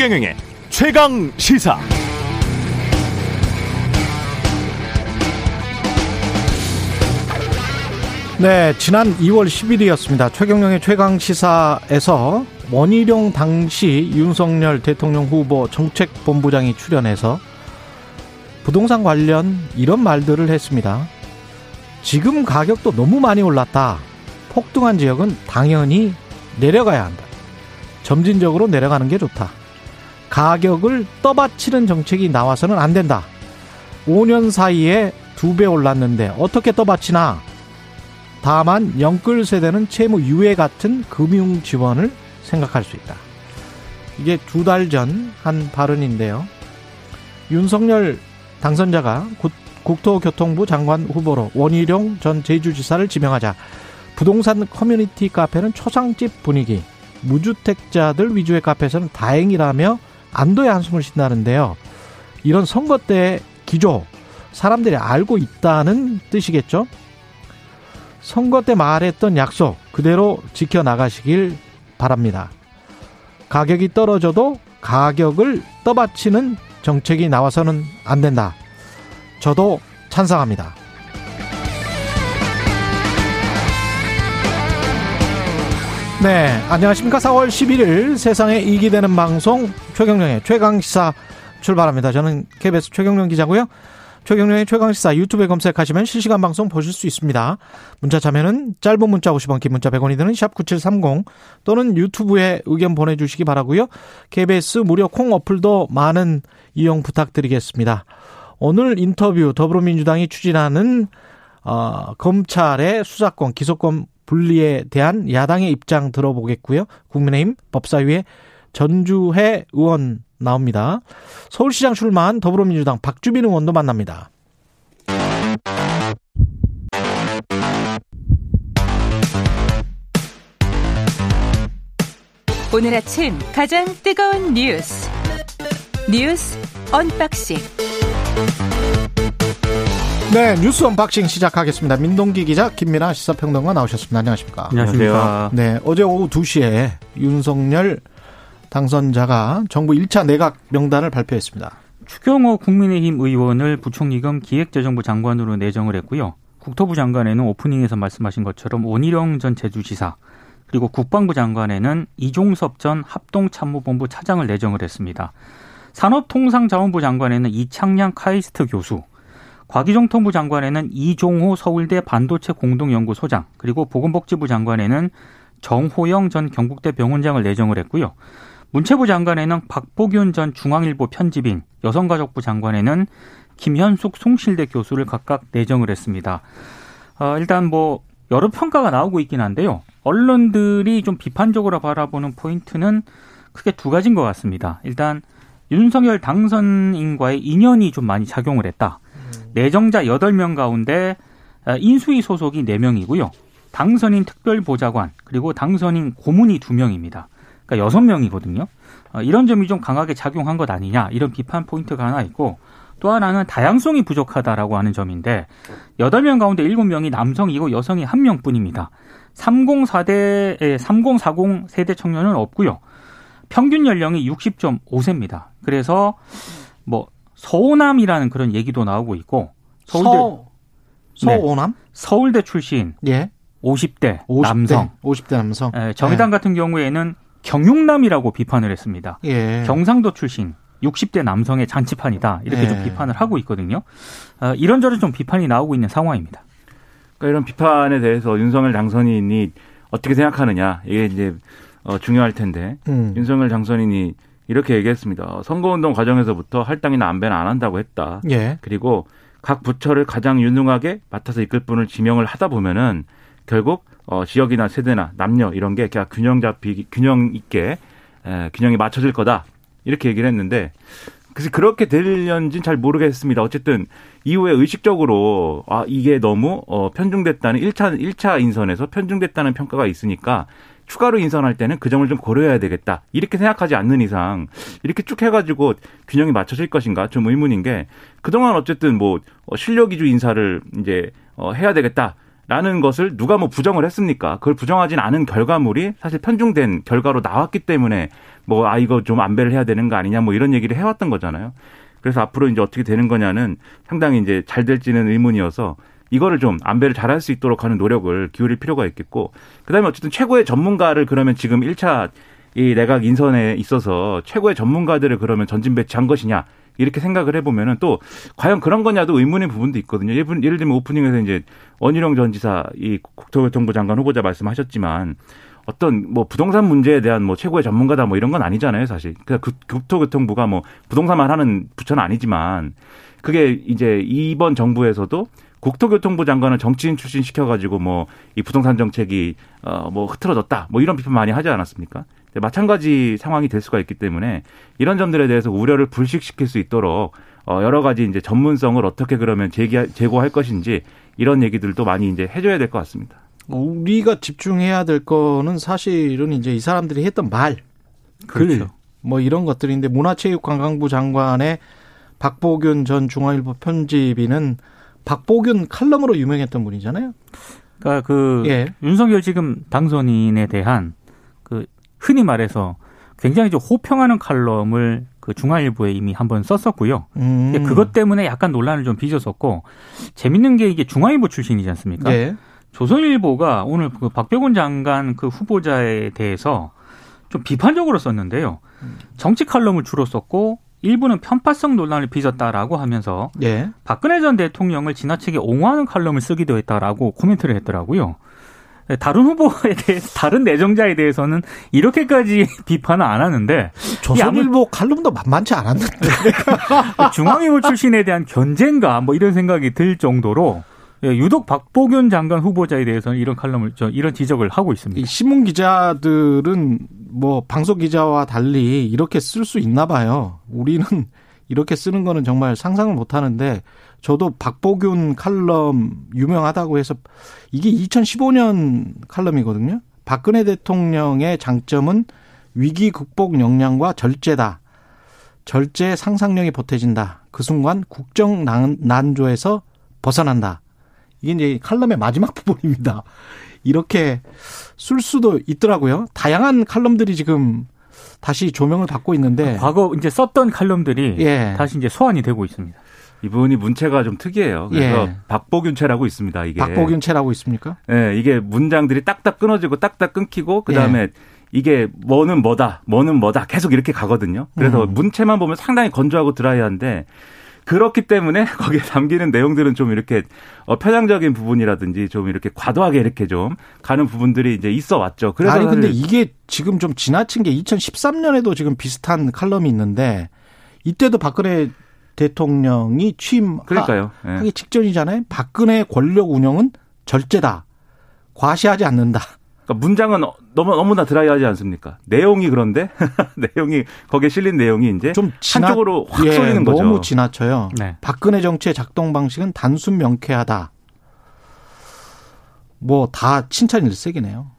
최경영의 최강 시사. 네, 지난 2월 10일이었습니다. 최경영의 최강 시사에서 원희룡 당시 윤석열 대통령 후보 정책본부장이 출연해서 부동산 관련 이런 말들을 했습니다. 지금 가격도 너무 많이 올랐다. 폭등한 지역은 당연히 내려가야 한다. 점진적으로 내려가는 게 좋다. 가격을 떠받치는 정책이 나와서는 안 된다. 5년 사이에 두 배 올랐는데 어떻게 떠받치나? 다만 영끌 세대는 채무 유예 같은 금융 지원을 생각할 수 있다. 이게 두 달 전 한 발언인데요. 윤석열 당선자가 국토교통부 장관 후보로 원희룡 전 제주지사를 지명하자 부동산 커뮤니티 카페는 초상집 분위기, 무주택자들 위주의 카페에서는 다행이라며 안도의 한숨을 쉰다는데요. 이런 선거 때 기조, 사람들이 알고 있다는 뜻이겠죠? 선거 때 말했던 약속 그대로 지켜나가시길 바랍니다. 가격이 떨어져도 가격을 떠받치는 정책이 나와서는 안 된다. 저도 찬성합니다. 네, 안녕하십니까. 4월 11일 세상에 이기 되는 방송 최경령의 최강시사 출발합니다. 저는 KBS 최경령 기자고요. 최경련의 최강시사 유튜브에 검색하시면 실시간 방송 보실 수 있습니다. 문자 참여는 짧은 문자 50원, 긴 문자 100원이 드는 샵 9730 또는 유튜브에 의견 보내주시기 바라고요. KBS 무료 콩 어플도 많은 이용 부탁드리겠습니다. 오늘 인터뷰 더불어민주당이 추진하는 어, 검찰의 수사권, 기소권 분리에 대한 야당의 입장 들어보겠고요. 국민의힘 법사위의 전주혜 의원 나옵니다. 서울시장 출마한 더불어민주당 박주민 의원도 만납니다. 오늘 아침 가장 뜨거운 뉴스 뉴스 언박싱 네 뉴스 언박싱 시작하겠습니다. 민동기 기자 김민아 시사평론가 나오셨습니다. 안녕하십니까? 안녕하십니까? 네 어제 오후 2시에 윤석열 당선자가 정부 1차 내각 명단을 발표했습니다. 추경호 국민의힘 의원을 부총리 겸 기획재정부 장관으로 내정을 했고요. 국토부 장관에는 오프닝에서 말씀하신 것처럼 원희룡 전 제주지사 그리고 국방부 장관에는 이종섭 전 합동참모본부 차장을 내정을 했습니다. 산업통상자원부 장관에는 이창양 카이스트 교수, 과기정 통부 장관에는 이종호 서울대 반도체 공동연구소장, 그리고 보건복지부 장관에는 정호영 전 경북대 병원장을 내정을 했고요. 문체부 장관에는 박보균 전 중앙일보 편집인, 여성가족부 장관에는 김현숙 송실대 교수를 각각 내정을 했습니다. 어, 일단 뭐 여러 평가가 나오고 있긴 한데요. 언론들이 좀 비판적으로 바라보는 포인트는 크게 두 가지인 것 같습니다. 일단 윤석열 당선인과의 인연이 좀 많이 작용을 했다. 내정자 8명 가운데 인수위 소속이 4명이고요. 당선인 특별보좌관 그리고 당선인 고문이 2명입니다. 그러니까 여섯 명이거든요. 어, 이런 점이 좀 강하게 작용한 것 아니냐 이런 비판 포인트가 하나 있고 또 하나는 다양성이 부족하다라고 하는 점인데 여덟 명 가운데 일곱 명이 남성이고 여성이 한 명뿐입니다. 3040대 3040 세대 청년은 없고요. 평균 연령이 60.5세입니다. 그래서 뭐 서호남이라는 그런 얘기도 나오고 있고 서울대 서, 서호남? 네, 서울대 출신 예. 50대, 50대 남성 50대 남성. 예, 정의당 예. 같은 경우에는 경육남이라고 비판을 했습니다. 예. 경상도 출신 60대 남성의 잔치판이다 이렇게 예. 좀 비판을 하고 있거든요. 어, 이런저런 좀 비판이 나오고 있는 상황입니다. 그러니까 이런 비판에 대해서 윤석열 당선인이 어떻게 생각하느냐 이게 이제 어, 중요할 텐데 음. 윤석열 당선인이 이렇게 얘기했습니다. 선거운동 과정에서부터 할당이나 안배는 안 한다고 했다. 예. 그리고 각 부처를 가장 유능하게 맡아서 이끌 분을 지명을 하다 보면은 결국 어, 지역이나 세대나 남녀 이런 게 그냥 균형 잡히 균형 있게 에, 균형이 맞춰질 거다 이렇게 얘기를 했는데 그래서 그렇게 되려는지는 잘 모르겠습니다. 어쨌든 이후에 의식적으로 아 이게 너무 어 편중됐다는 1차 1차 인선에서 편중됐다는 평가가 있으니까 추가로 인선할 때는 그 점을 좀 고려해야 되겠다. 이렇게 생각하지 않는 이상 이렇게 쭉 해가지고 균형이 맞춰질 것인가 좀 의문인 게 그동안 어쨌든 뭐 어, 실력 위주 인사를 이제 어 해야 되겠다. 라는 것을 누가 뭐 부정을 했습니까? 그걸 부정하진 않은 결과물이 사실 편중된 결과로 나왔기 때문에 뭐, 아, 이거 좀 안배를 해야 되는 거 아니냐 뭐 이런 얘기를 해왔던 거잖아요. 그래서 앞으로 이제 어떻게 되는 거냐는 상당히 이제 잘 될지는 의문이어서 이거를 좀 안배를 잘할 수 있도록 하는 노력을 기울일 필요가 있겠고 그다음에 어쨌든 최고의 전문가를 그러면 지금 1차 이 내각 인선에 있어서 최고의 전문가들을 그러면 전진 배치한 것이냐 이렇게 생각을 해보면은 또 과연 그런 거냐도 의문의 부분도 있거든요. 예를, 예를 들면 오프닝에서 이제 원희룡 전 지사 이 국토교통부 장관 후보자 말씀하셨지만 어떤 뭐 부동산 문제에 대한 뭐 최고의 전문가다 뭐 이런 건 아니잖아요, 사실. 그러니까 국토교통부가 뭐 부동산만 하는 부처는 아니지만 그게 이제 이번 정부에서도 국토교통부 장관을 정치인 출신 시켜가지고 뭐 이 부동산 정책이 어뭐 흐트러졌다 뭐 이런 비판 많이 하지 않았습니까? 마찬가지 상황이 될 수가 있기 때문에 이런 점들에 대해서 우려를 불식시킬 수 있도록 어 여러 가지 이제 전문성을 어떻게 그러면 제기 제고할 것인지 이런 얘기들도 많이 이제 해줘야 될 것 같습니다. 우리가 집중해야 될 거는 사실은 이제 이 사람들이 했던 말, 그렇죠. 글, 뭐 이런 것들인데 문화체육관광부 장관의 박보균 전 중앙일보 편집인은 박보균 칼럼으로 유명했던 분이잖아요. 그러니까 그 예. 윤석열 지금 당선인에 대한 그 흔히 말해서 굉장히 좀 호평하는 칼럼을 그 중앙일보에 이미 한번 썼었고요. 음. 그것 때문에 약간 논란을 좀 빚었었고 재밌는 게 이게 중앙일보 출신이지 않습니까? 예. 조선일보가 오늘 그 박병훈 장관 그 후보자에 대해서 좀 비판적으로 썼는데요. 음. 정치 칼럼을 주로 썼고 일부는 편파성 논란을 빚었다라고 하면서 예. 박근혜 전 대통령을 지나치게 옹호하는 칼럼을 쓰기도 했다라고 코멘트를 했더라고요. 다른 후보에 대해 다른 내정자에 대해서는 이렇게까지 비판은 안 하는데 조선일보 칼럼도 만만치 않았는데 중앙일보 출신에 대한 견제인가 뭐 이런 생각이 들 정도로 예, 유독 박보균 장관 후보자에 대해서는 이런 칼럼을 저 이런 지적을 하고 있습니다. 신문 기자들은 뭐 방송 기자와 달리 이렇게 쓸 수 있나 봐요. 우리는 이렇게 쓰는 거는 정말 상상을 못 하는데 저도 박보균 칼럼 유명하다고 해서 이게 2015년 칼럼이거든요. 박근혜 대통령의 장점은 위기 극복 역량과 절제다. 절제 상상력이 보태진다. 그 순간 국정 난조에서 벗어난다. 이게 이제 칼럼의 마지막 부분입니다. 이렇게 쓸 수도 있더라고요. 다양한 칼럼들이 지금 다시 조명을 받고 있는데 과거 이제 썼던 칼럼들이 예. 다시 이제 소환이 되고 있습니다. 이분이 문체가 좀 특이해요. 그래서 예. 박보균체라고 있습니다. 이게 박보균체라고 있습니까? 네, 이게 문장들이 딱딱 끊어지고 딱딱 끊기고 그 다음에 예. 이게 뭐는 뭐다, 뭐는 뭐다 계속 이렇게 가거든요. 그래서 음. 문체만 보면 상당히 건조하고 드라이한데 그렇기 때문에 거기에 담기는 내용들은 좀 이렇게 어, 편향적인 부분이라든지 좀 이렇게 과도하게 이렇게 좀 가는 부분들이 이제 있어 왔죠. 그래서 아니 근데 이게 지금 좀 지나친 게 2013년에도 지금 비슷한 칼럼이 있는데 이때도 박근혜 대통령이 취임하기 그러니까요. 네. 직전이잖아요. 박근혜 권력 운영은 절제다. 과시하지 않는다. 그러니까 문장은 너무 너무나 드라이하지 않습니까? 내용이 그런데 내용이 거기에 실린 내용이 이제 좀 지나, 한쪽으로 확 예, 쏠리는 거죠. 너무 지나쳐요. 네. 박근혜 정치의 작동 방식은 단순 명쾌하다. 뭐 다 칭찬 일색이네요.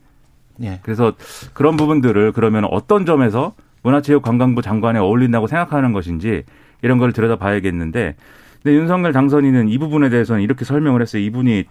예. 그래서 그런 부분들을 그러면 어떤 점에서 문화체육관광부 장관에 어울린다고 생각하는 것인지 이런 걸 들여다봐야겠는데 근데 윤석열 당선인은 이 부분에 대해서는 이렇게 설명을 했어요. 이분이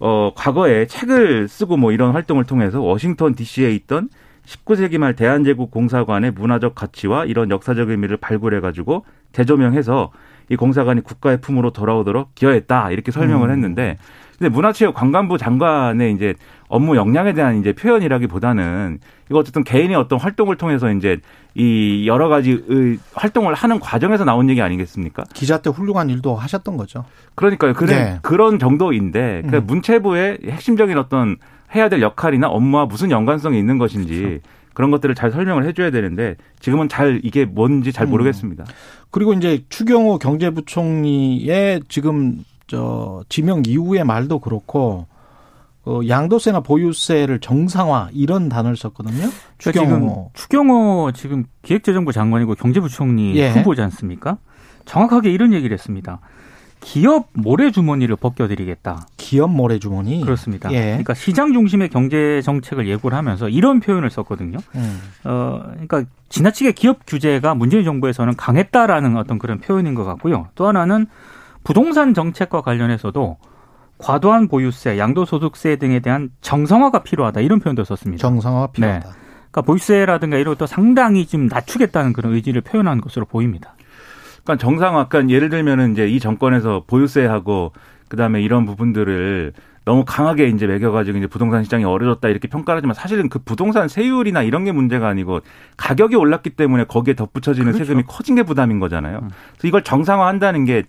어, 과거에 책을 쓰고 뭐 이런 활동을 통해서 워싱턴 DC에 있던 19세기 말 대한제국 공사관의 문화적 가치와 이런 역사적 의미를 발굴해가지고 재조명해서 이 공사관이 국가의 품으로 돌아오도록 기여했다 이렇게 설명을 음. 했는데 근데 문화체육관광부 장관의 이제 업무 역량에 대한 이제 표현이라기보다는 이거 어쨌든 개인의 어떤 활동을 통해서 이제 이 여러 가지 활동을 하는 과정에서 나온 얘기 아니겠습니까? 기자 때 훌륭한 일도 하셨던 거죠. 그러니까요. 그래 네. 그런 정도인데 그 음. 문체부의 핵심적인 어떤 해야 될 역할이나 업무와 무슨 연관성이 있는 것인지 그렇죠. 그런 것들을 잘 설명을 해줘야 되는데 지금은 잘 이게 뭔지 잘 음. 모르겠습니다. 음. 그리고 이제 추경호 경제부총리의 지금 저 지명 이후의 말도 그렇고 어, 양도세나 보유세를 정상화 이런 단어를 썼거든요. 추경호. 그러니까 지금 추경호 지금 기획재정부 장관이고 경제부총리 예. 후보지 않습니까? 정확하게 이런 얘기를 했습니다. 기업 모래주머니를 벗겨드리겠다. 기업 모래주머니? 그렇습니다. 예. 그러니까 시장 중심의 경제 정책을 예고를 하면서 이런 표현을 썼거든요. 음. 어, 그러니까 지나치게 기업 규제가 문재인 정부에서는 강했다라는 어떤 그런 표현인 것 같고요. 또 하나는 부동산 정책과 관련해서도 과도한 보유세, 양도소득세 등에 대한 정상화가 필요하다 이런 표현도 썼습니다. 정상화가 필요하다. 네. 그러니까 보유세라든가 이런 것도 상당히 좀 낮추겠다는 그런 의지를 표현한 것으로 보입니다. 그러니까 정상화, 그러니까 예를 들면은 이제 이 정권에서 보유세하고 그다음에 이런 부분들을 너무 강하게 이제 매겨가지고 이제 부동산 시장이 어려졌다 이렇게 평가를 하지만 사실은 그 부동산 세율이나 이런 게 문제가 아니고 가격이 올랐기 때문에 거기에 덧붙여지는 그렇죠. 세금이 커진 게 부담인 거잖아요. 음. 그래서 이걸 정상화한다는 게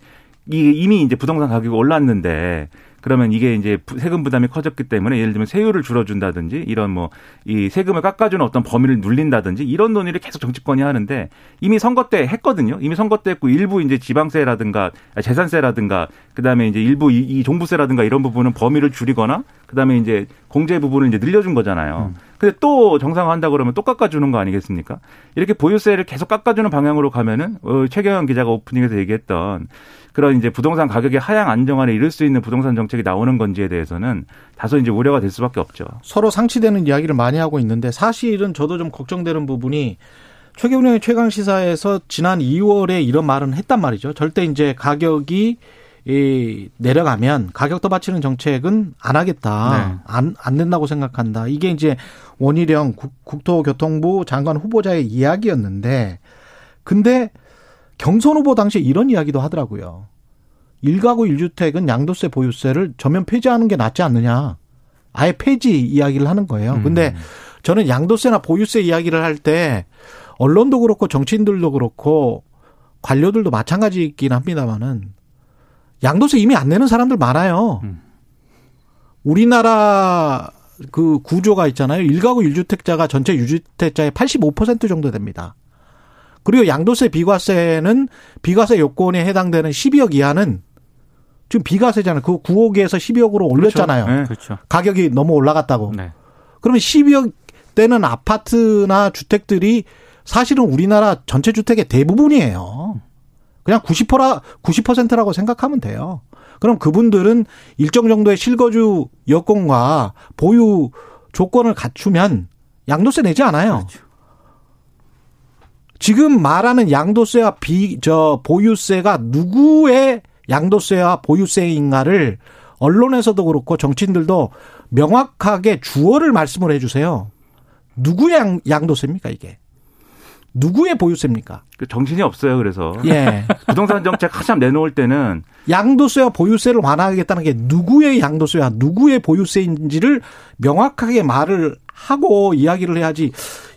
이미 이제 부동산 가격이 올랐는데 그러면 이게 이제 세금 부담이 커졌기 때문에 예를 들면 세율을 줄여준다든지 이런 뭐 이 세금을 깎아주는 어떤 범위를 눌린다든지 이런 논의를 계속 정치권이 하는데 이미 선거 때 했거든요. 이미 선거 때 했고 일부 이제 지방세라든가 재산세라든가 그다음에 이제 일부 이, 종부세라든가 이런 부분은 범위를 줄이거나 그다음에 이제 공제 부분을 이제 늘려준 거잖아요. 음. 근데 또 정상화한다 그러면 또 깎아주는 거 아니겠습니까? 이렇게 보유세를 계속 깎아주는 방향으로 가면은 어, 최경영 기자가 오프닝에서 얘기했던 그런 이제 부동산 가격의 하향 안정화를 이룰 수 있는 부동산 정책이 나오는 건지에 대해서는 다소 이제 우려가 될 수밖에 없죠. 서로 상치되는 이야기를 많이 하고 있는데 사실은 저도 좀 걱정되는 부분이 최경영의 최강 시사에서 지난 2월에 이런 말은 했단 말이죠. 절대 이제 가격이 이 내려가면 가격 떠받치는 정책은 안 하겠다. 네. 안, 안 된다고 생각한다. 이게 이제 원희령 국 토교통부 장관 후보자의 이야기였는데 근데 경선 후보 당시에 이런 이야기도 하더라고요. 일가구 일주택은 양도세 보유세를 전면 폐지하는 게 낫지 않느냐. 아예 폐지 이야기를 하는 거예요. 음. 근데 저는 양도세나 보유세 이야기를 할 때 언론도 그렇고 정치인들도 그렇고 관료들도 마찬가지이긴 합니다만은 양도세 이미 안 내는 사람들 많아요. 음. 우리나라 그 구조가 있잖아요. 일가구 일주택자가 전체 유주택자의 85% 정도 됩니다. 그리고 양도세 비과세는 비과세 요건에 해당되는 12억 이하는 지금 비과세잖아요. 그 9억에서 12억으로 올렸잖아요. 그렇죠. 네. 그렇죠. 가격이 너무 올라갔다고. 네. 그러면 12억 대는 아파트나 주택들이 사실은 우리나라 전체 주택의 대부분이에요. 그냥 90%라 90%라고 생각하면 돼요. 그럼 그분들은 일정 정도의 실거주 여건과 보유 조건을 갖추면 양도세 내지 않아요. 그렇죠. 지금 말하는 양도세와 비, 저, 보유세가 누구의 양도세와 보유세인가를 언론에서도 그렇고 정치인들도 명확하게 주어를 말씀을 해주세요. 누구의 양, 양도세입니까, 이게? 누구의 보유세입니까? 그 정신이 없어요. 그래서 예. 부동산 정책 한참 내놓을 때는 양도세와 보유세를 완화하겠다는 게 누구의 양도세와 누구의 보유세인지를 명확하게 말을 하고 이야기를 해야지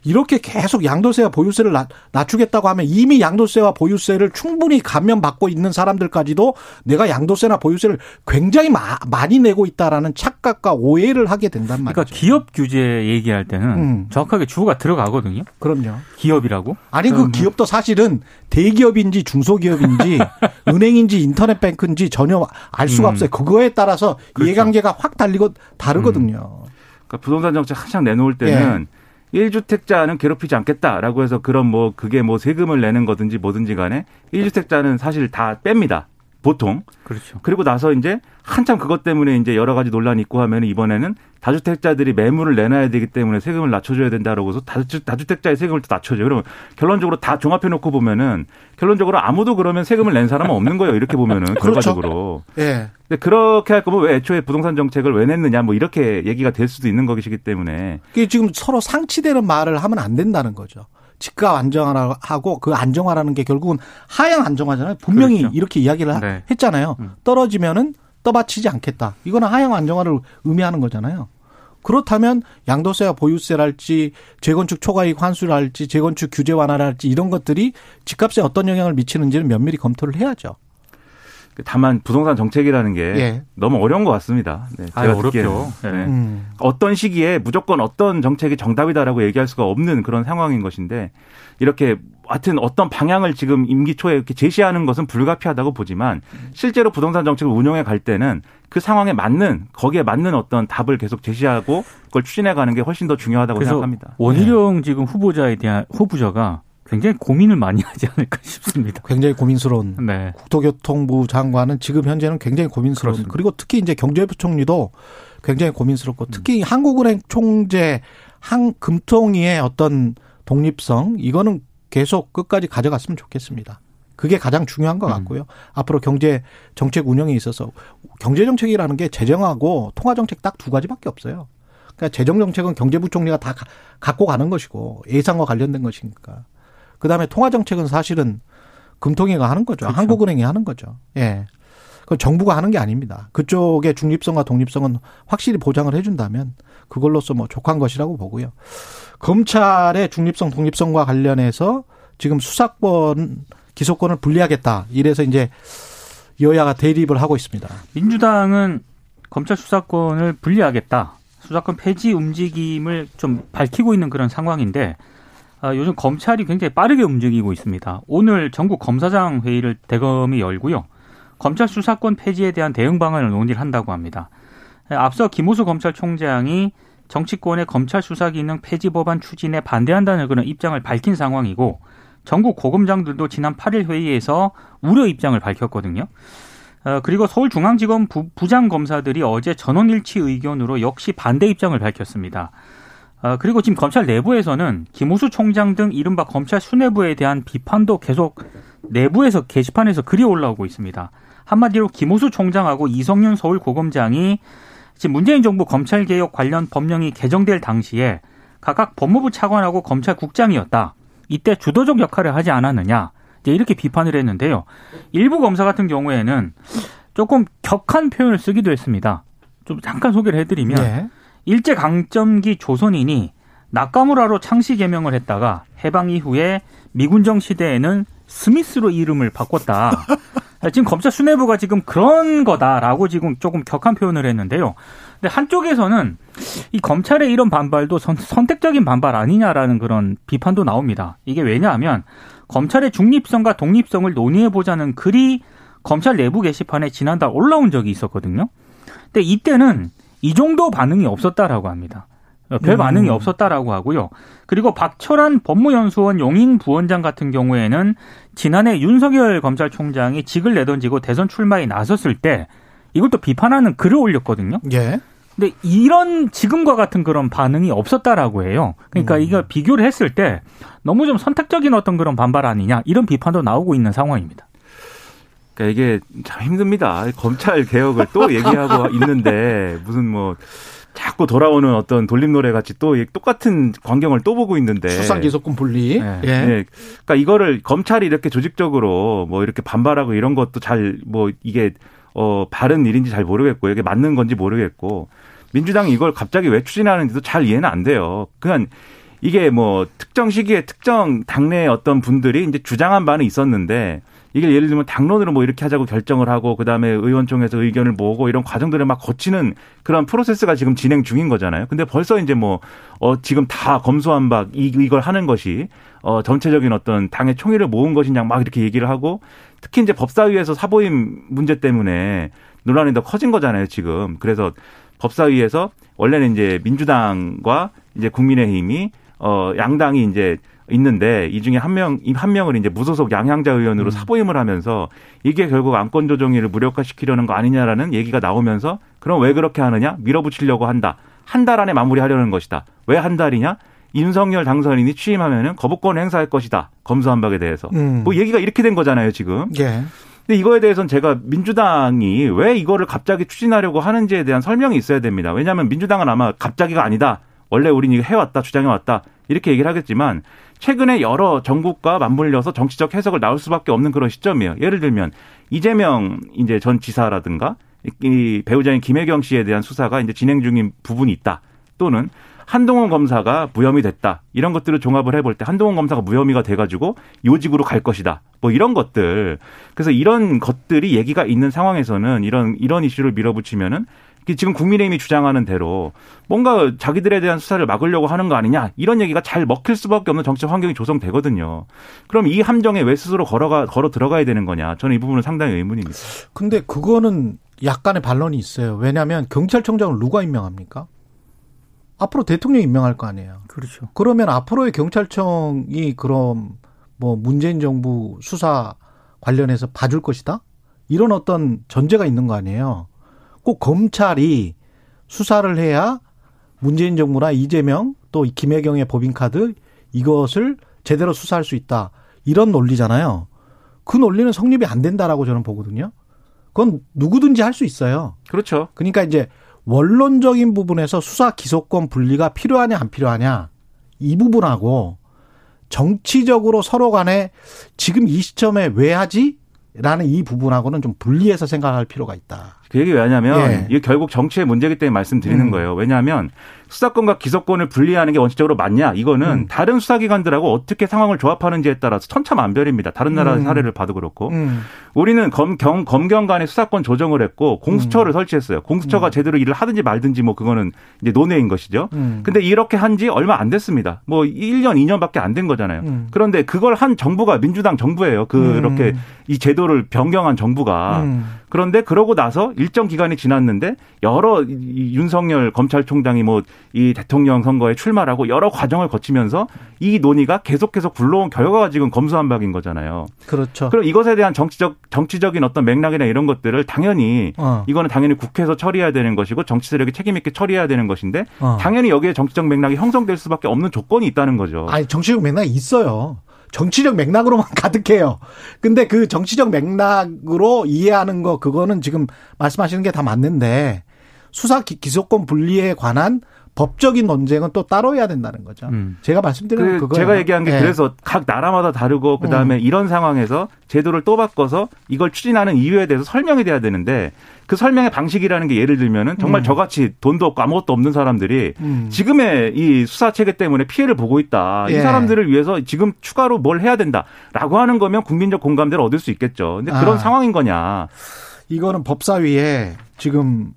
이렇게 계속 양도세와 보유세를 낮추겠다고 하면 이미 양도세와 보유세를 충분히 감면받고 있는 사람들까지도 내가 양도세나 보유세를 굉장히 마, 많이 내고 있다라는 착각과 오해를 하게 된단 말이죠. 그러니까 기업 규제 얘기할 때는 음. 정확하게 주어가 들어가거든요. 그럼요. 기업이라고? 아니 그 기업도 사실은 대기업인지 중소기업인지 은행인지 인터넷 뱅크인지 전혀 알 수가 음. 없어요. 그거에 따라서 그렇죠. 이해관계가 확 달리고 다르거든요. 음. 그러니까 부동산 정책 한창 내놓을 때는 예. 1주택자는 괴롭히지 않겠다라고 해서 그런 뭐 그게 뭐 세금을 내는 거든지 뭐든지 간에 1주택자는 사실 다 뺍니다. 보통. 그렇죠. 그리고 나서 이제 한참 그것 때문에 이제 여러 가지 논란이 있고 하면 이번에는 다주택자들이 매물을 내놔야 되기 때문에 세금을 낮춰줘야 된다라고 해서 다주, 다주택자의 세금을 또 낮춰줘요. 그러면 결론적으로 다 종합해 놓고 보면은 결론적으로 아무도 그러면 세금을 낸 사람은 없는 거예요. 이렇게 보면은 그렇죠. 결과적으로. 예. 근데 그렇게 할 거면 왜 애초에 부동산 정책을 왜 냈느냐 뭐 이렇게 얘기가 될 수도 있는 것이기 때문에. 이게 지금 서로 상치되는 말을 하면 안 된다는 거죠. 집값 안정화하고 그 안정화라는 게 결국은 하향 안정화잖아요. 분명히 그렇죠. 이렇게 이야기를 네. 했잖아요. 음. 떨어지면은 떠받치지 않겠다. 이거는 하향 안정화를 의미하는 거잖아요. 그렇다면 양도세와 보유세랄지 재건축 초과이익 환수랄지 재건축 규제 완화랄지 이런 것들이 집값에 어떤 영향을 미치는지는 면밀히 검토를 해야죠. 다만 부동산 정책이라는 게 예. 너무 어려운 것 같습니다. 네, 제가 아, 어렵죠. 네. 음. 어떤 시기에 무조건 어떤 정책이 정답이다라고 얘기할 수가 없는 그런 상황인 것인데 이렇게 하여튼 어떤 방향을 지금 임기 초에 이렇게 제시하는 것은 불가피하다고 보지만 실제로 부동산 정책을 운영해 갈 때는 그 상황에 맞는 거기에 맞는 어떤 답을 계속 제시하고 그걸 추진해 가는 게 훨씬 더 중요하다고 생각합니다. 원희룡 네. 지금 후보자에 대한 후보자가 굉장히 고민을 많이 하지 않을까 싶습니다. 굉장히 고민스러운 네. 국토교통부 장관은 지금 현재는 굉장히 고민스러운 그렇습니다. 그리고 특히 이제 경제부총리도 굉장히 고민스럽고 특히 음. 한국은행 총재 한 금통위의 어떤 독립성 이거는 계속 끝까지 가져갔으면 좋겠습니다. 그게 가장 중요한 것 음. 같고요. 음. 앞으로 경제 정책 운영에 있어서 경제 정책이라는 게 재정하고 통화 정책 딱 두 가지밖에 없어요. 그러니까 재정 정책은 경제부총리가 다 갖고 가는 것이고 예산과 관련된 것이니까. 그다음에 통화 정책은 사실은 금통위가 하는 거죠. 그렇죠. 한국은행이 하는 거죠. 예. 그 정부가 하는 게 아닙니다. 그쪽의 중립성과 독립성은 확실히 보장을 해준다면 그걸로서 뭐 족한 것이라고 보고요. 검찰의 중립성, 독립성과 관련해서 지금 수사권, 기소권을 분리하겠다. 이래서 이제 여야가 대립을 하고 있습니다. 민주당은 검찰 수사권을 분리하겠다. 수사권 폐지 움직임을 좀 밝히고 있는 그런 상황인데 아, 요즘 검찰이 굉장히 빠르게 움직이고 있습니다. 오늘 전국 검사장 회의를 대검이 열고요. 검찰 수사권 폐지에 대한 대응 방안을 논의를 한다고 합니다. 앞서 김호수 검찰총장이 정치권의 검찰 수사 기능 폐지 법안 추진에 반대한다는 그런 입장을 밝힌 상황이고 전국 고검장들도 지난 8일 회의에서 우려 입장을 밝혔거든요. 어, 그리고 서울중앙지검 부, 부장 검사들이 어제 전원일치 의견으로 역시 반대 입장을 밝혔습니다. 어, 그리고 지금 검찰 내부에서는 김호수 총장 등 이른바 검찰 수뇌부에 대한 비판도 계속 내부에서 게시판에서 글이 올라오고 있습니다. 한마디로 김호수 총장하고 이성윤 서울 고검장이 지금 문재인 정부 검찰개혁 관련 법령이 개정될 당시에 각각 법무부 차관하고 검찰국장이었다. 이때 주도적 역할을 하지 않았느냐. 이렇게 비판을 했는데요. 일부 검사 같은 경우에는 조금 격한 표현을 쓰기도 했습니다. 좀 잠깐 소개를 해드리면 네. 일제 강점기 조선인이 낙가무라로 창씨 개명을 했다가 해방 이후에 미군정 시대에는 스미스로 이름을 바꿨다. 지금 검찰 수뇌부가 지금 그런 거다라고 지금 조금 격한 표현을 했는데요. 근데 한쪽에서는 이 검찰의 이런 반발도 선, 택적인 반발 아니냐라는 그런 비판도 나옵니다. 이게 왜냐하면 검찰의 중립성과 독립성을 논의해 보자는 글이 검찰 내부 게시판에 지난달 올라온 적이 있었거든요. 근데 이때는 이 정도 반응이 없었다라고 합니다. 별 반응이 음. 없었다라고 하고요. 그리고 박철한 법무연수원 용인 부원장 같은 경우에는 지난해 윤석열 검찰총장이 직을 내던지고 대선 출마에 나섰을 때또 비판하는 글을 올렸거든요. 예. 근데 이런 지금과 같은 그런 반응이 없었다라고 해요. 그러니까 음. 이거 비교를 했을 때 너무 좀 선택적인 어떤 그런 반발 아니냐 이런 비판도 나오고 있는 상황입니다. 그러니까 이게 참 힘듭니다. 검찰 개혁을 또 얘기하고 있는데 무슨 뭐 자꾸 돌아오는 어떤 돌림 노래 같이 또 똑같은 광경을 또 보고 있는데 수상 기소권 분리. 네. 예. 네. 그러니까 이거를 검찰이 이렇게 조직적으로 뭐 이렇게 반발하고 이런 것도 잘 뭐 이게 어 바른 일인지 잘 모르겠고 이게 맞는 건지 모르겠고 민주당이 이걸 갑자기 왜 추진하는지도 잘 이해는 안 돼요. 그냥 이게 뭐 특정 시기에 특정 당내 어떤 분들이 이제 주장한 바는 있었는데 이게 예를 들면 당론으로 뭐 이렇게 하자고 결정을 하고 그다음에 의원총회에서 의견을 모으고 이런 과정들을 막 거치는 그런 프로세스가 지금 진행 중인 거잖아요. 근데 벌써 이제 뭐 어 지금 다 검소한 바 이걸 하는 것이 어 전체적인 어떤 당의 총의를 모은 것이냐 막 이렇게 얘기를 하고 특히 이제 법사위에서 사보임 문제 때문에 논란이 더 커진 거잖아요, 지금. 그래서 법사위에서 원래는 이제 민주당과 이제 국민의힘이 어 양당이 이제 있는데 이 중에 한 명, 한 명을 이제 무소속 양향자 의원으로 음. 사보임을 하면서 이게 결국 안건 조정위를 무력화시키려는 거 아니냐라는 얘기가 나오면서 그럼 왜 그렇게 하느냐? 밀어붙이려고 한다. 한 달 안에 마무리하려는 것이다. 왜 한 달이냐? 윤석열 당선인이 취임하면은 거부권 행사할 것이다. 검수한박에 대해서. 음. 뭐 얘기가 이렇게 된 거잖아요, 지금. 예. 근데 이거에 대해서는 제가 민주당이 왜 이거를 갑자기 추진하려고 하는지에 대한 설명이 있어야 됩니다. 왜냐하면 민주당은 아마 갑자기가 아니다. 원래 우리는 이거 해왔다, 주장해왔다. 이렇게 얘기를 하겠지만 최근에 여러 정국과 맞물려서 정치적 해석을 나올 수밖에 없는 그런 시점이에요. 예를 들면 이재명 이제 전 지사라든가 이 배우자인 김혜경 씨에 대한 수사가 이제 진행 중인 부분이 있다. 또는 한동훈 검사가 무혐의 됐다. 이런 것들을 종합을 해볼 때 한동훈 검사가 무혐의가 돼가지고 요직으로 갈 것이다. 뭐 이런 것들. 그래서 이런 것들이 얘기가 있는 상황에서는 이런 이런 이슈를 밀어붙이면은 지금 국민의힘이 주장하는 대로 뭔가 자기들에 대한 수사를 막으려고 하는 거 아니냐 이런 얘기가 잘 먹힐 수밖에 없는 정치 환경이 조성되거든요. 그럼 이 함정에 왜 스스로 걸어가 걸어 들어가야 되는 거냐? 저는 이 부분은 상당히 의문입니다. 근데 그거는 약간의 반론이 있어요. 왜냐하면 경찰청장을 누가 임명합니까? 앞으로 대통령이 임명할 거 아니에요. 그렇죠. 그러면 앞으로의 경찰청이 그럼 뭐 문재인 정부 수사 관련해서 봐줄 것이다? 이런 어떤 전제가 있는 거 아니에요. 꼭 검찰이 수사를 해야 문재인 정부나 이재명 또 김혜경의 법인카드 이것을 제대로 수사할 수 있다. 이런 논리잖아요. 그 논리는 성립이 안 된다라고 저는 보거든요. 그건 누구든지 할 수 있어요. 그렇죠. 그러니까 이제 원론적인 부분에서 수사 기소권 분리가 필요하냐 안 필요하냐 이 부분하고 정치적으로 서로 간에 지금 이 시점에 왜 하지? 라는 이 부분하고는 좀 분리해서 생각할 필요가 있다. 그 얘기 왜 하냐면 예. 이게 결국 정치의 문제이기 때문에 말씀드리는 음. 거예요. 왜냐하면 수사권과 기소권을 분리하는 게 원칙적으로 맞냐? 이거는 음. 다른 수사기관들하고 어떻게 상황을 조합하는지에 따라서 천차만별입니다. 다른 나라 음. 사례를 봐도 그렇고 음. 우리는 검경 검경 간의 수사권 조정을 했고 공수처를 설치했어요. 공수처가 제대로 일을 하든지 말든지 뭐 그거는 이제 논의인 것이죠. 음. 근데 이렇게 한 지 얼마 안 됐습니다. 뭐 1년, 2년밖에 안 된 거잖아요. 음. 그런데 그걸 한 정부가 민주당 정부예요. 그렇게 음. 이 제도를 변경한 정부가. 음. 그런데 그러고 나서 일정 기간이 지났는데 여러 이- 이 윤석열 검찰총장이 뭐 이 대통령 선거에 출마하고 여러 과정을 거치면서 이 논의가 계속해서 굴러온 결과가 지금 검수한박인 거잖아요. 그렇죠. 그럼 이것에 대한 정치적 정치적인 어떤 맥락이나 이런 것들을 당연히 어. 이거는 당연히 국회에서 처리해야 되는 것이고 정치 세력이 책임 있게 처리해야 되는 것인데 어. 당연히 여기에 정치적 맥락이 형성될 수밖에 없는 조건이 있다는 거죠. 아니 정치적 맥락이 있어요. 정치적 맥락으로만 가득해요. 근데 그 정치적 맥락으로 이해하는 거 그거는 지금 말씀하시는 게 다 맞는데 수사 기- 기소권 분리에 관한 법적인 논쟁은 또 따로 해야 된다는 거죠. 음. 제가 말씀드리는 그 그거 제가 얘기한 게 예. 그래서 각 나라마다 다르고 그다음에 음. 이런 상황에서 제도를 또 바꿔서 이걸 추진하는 이유에 대해서 설명이 돼야 되는데 그 설명의 방식이라는 게 예를 들면은 정말 음. 저같이 돈도 없고 아무것도 없는 사람들이 음. 지금의 이 수사 체계 때문에 피해를 보고 있다. 이 예. 사람들을 위해서 지금 추가로 뭘 해야 된다라고 하는 거면 국민적 공감대를 얻을 수 있겠죠. 근데 그런 아. 상황인 거냐? 이거는 법사위에 지금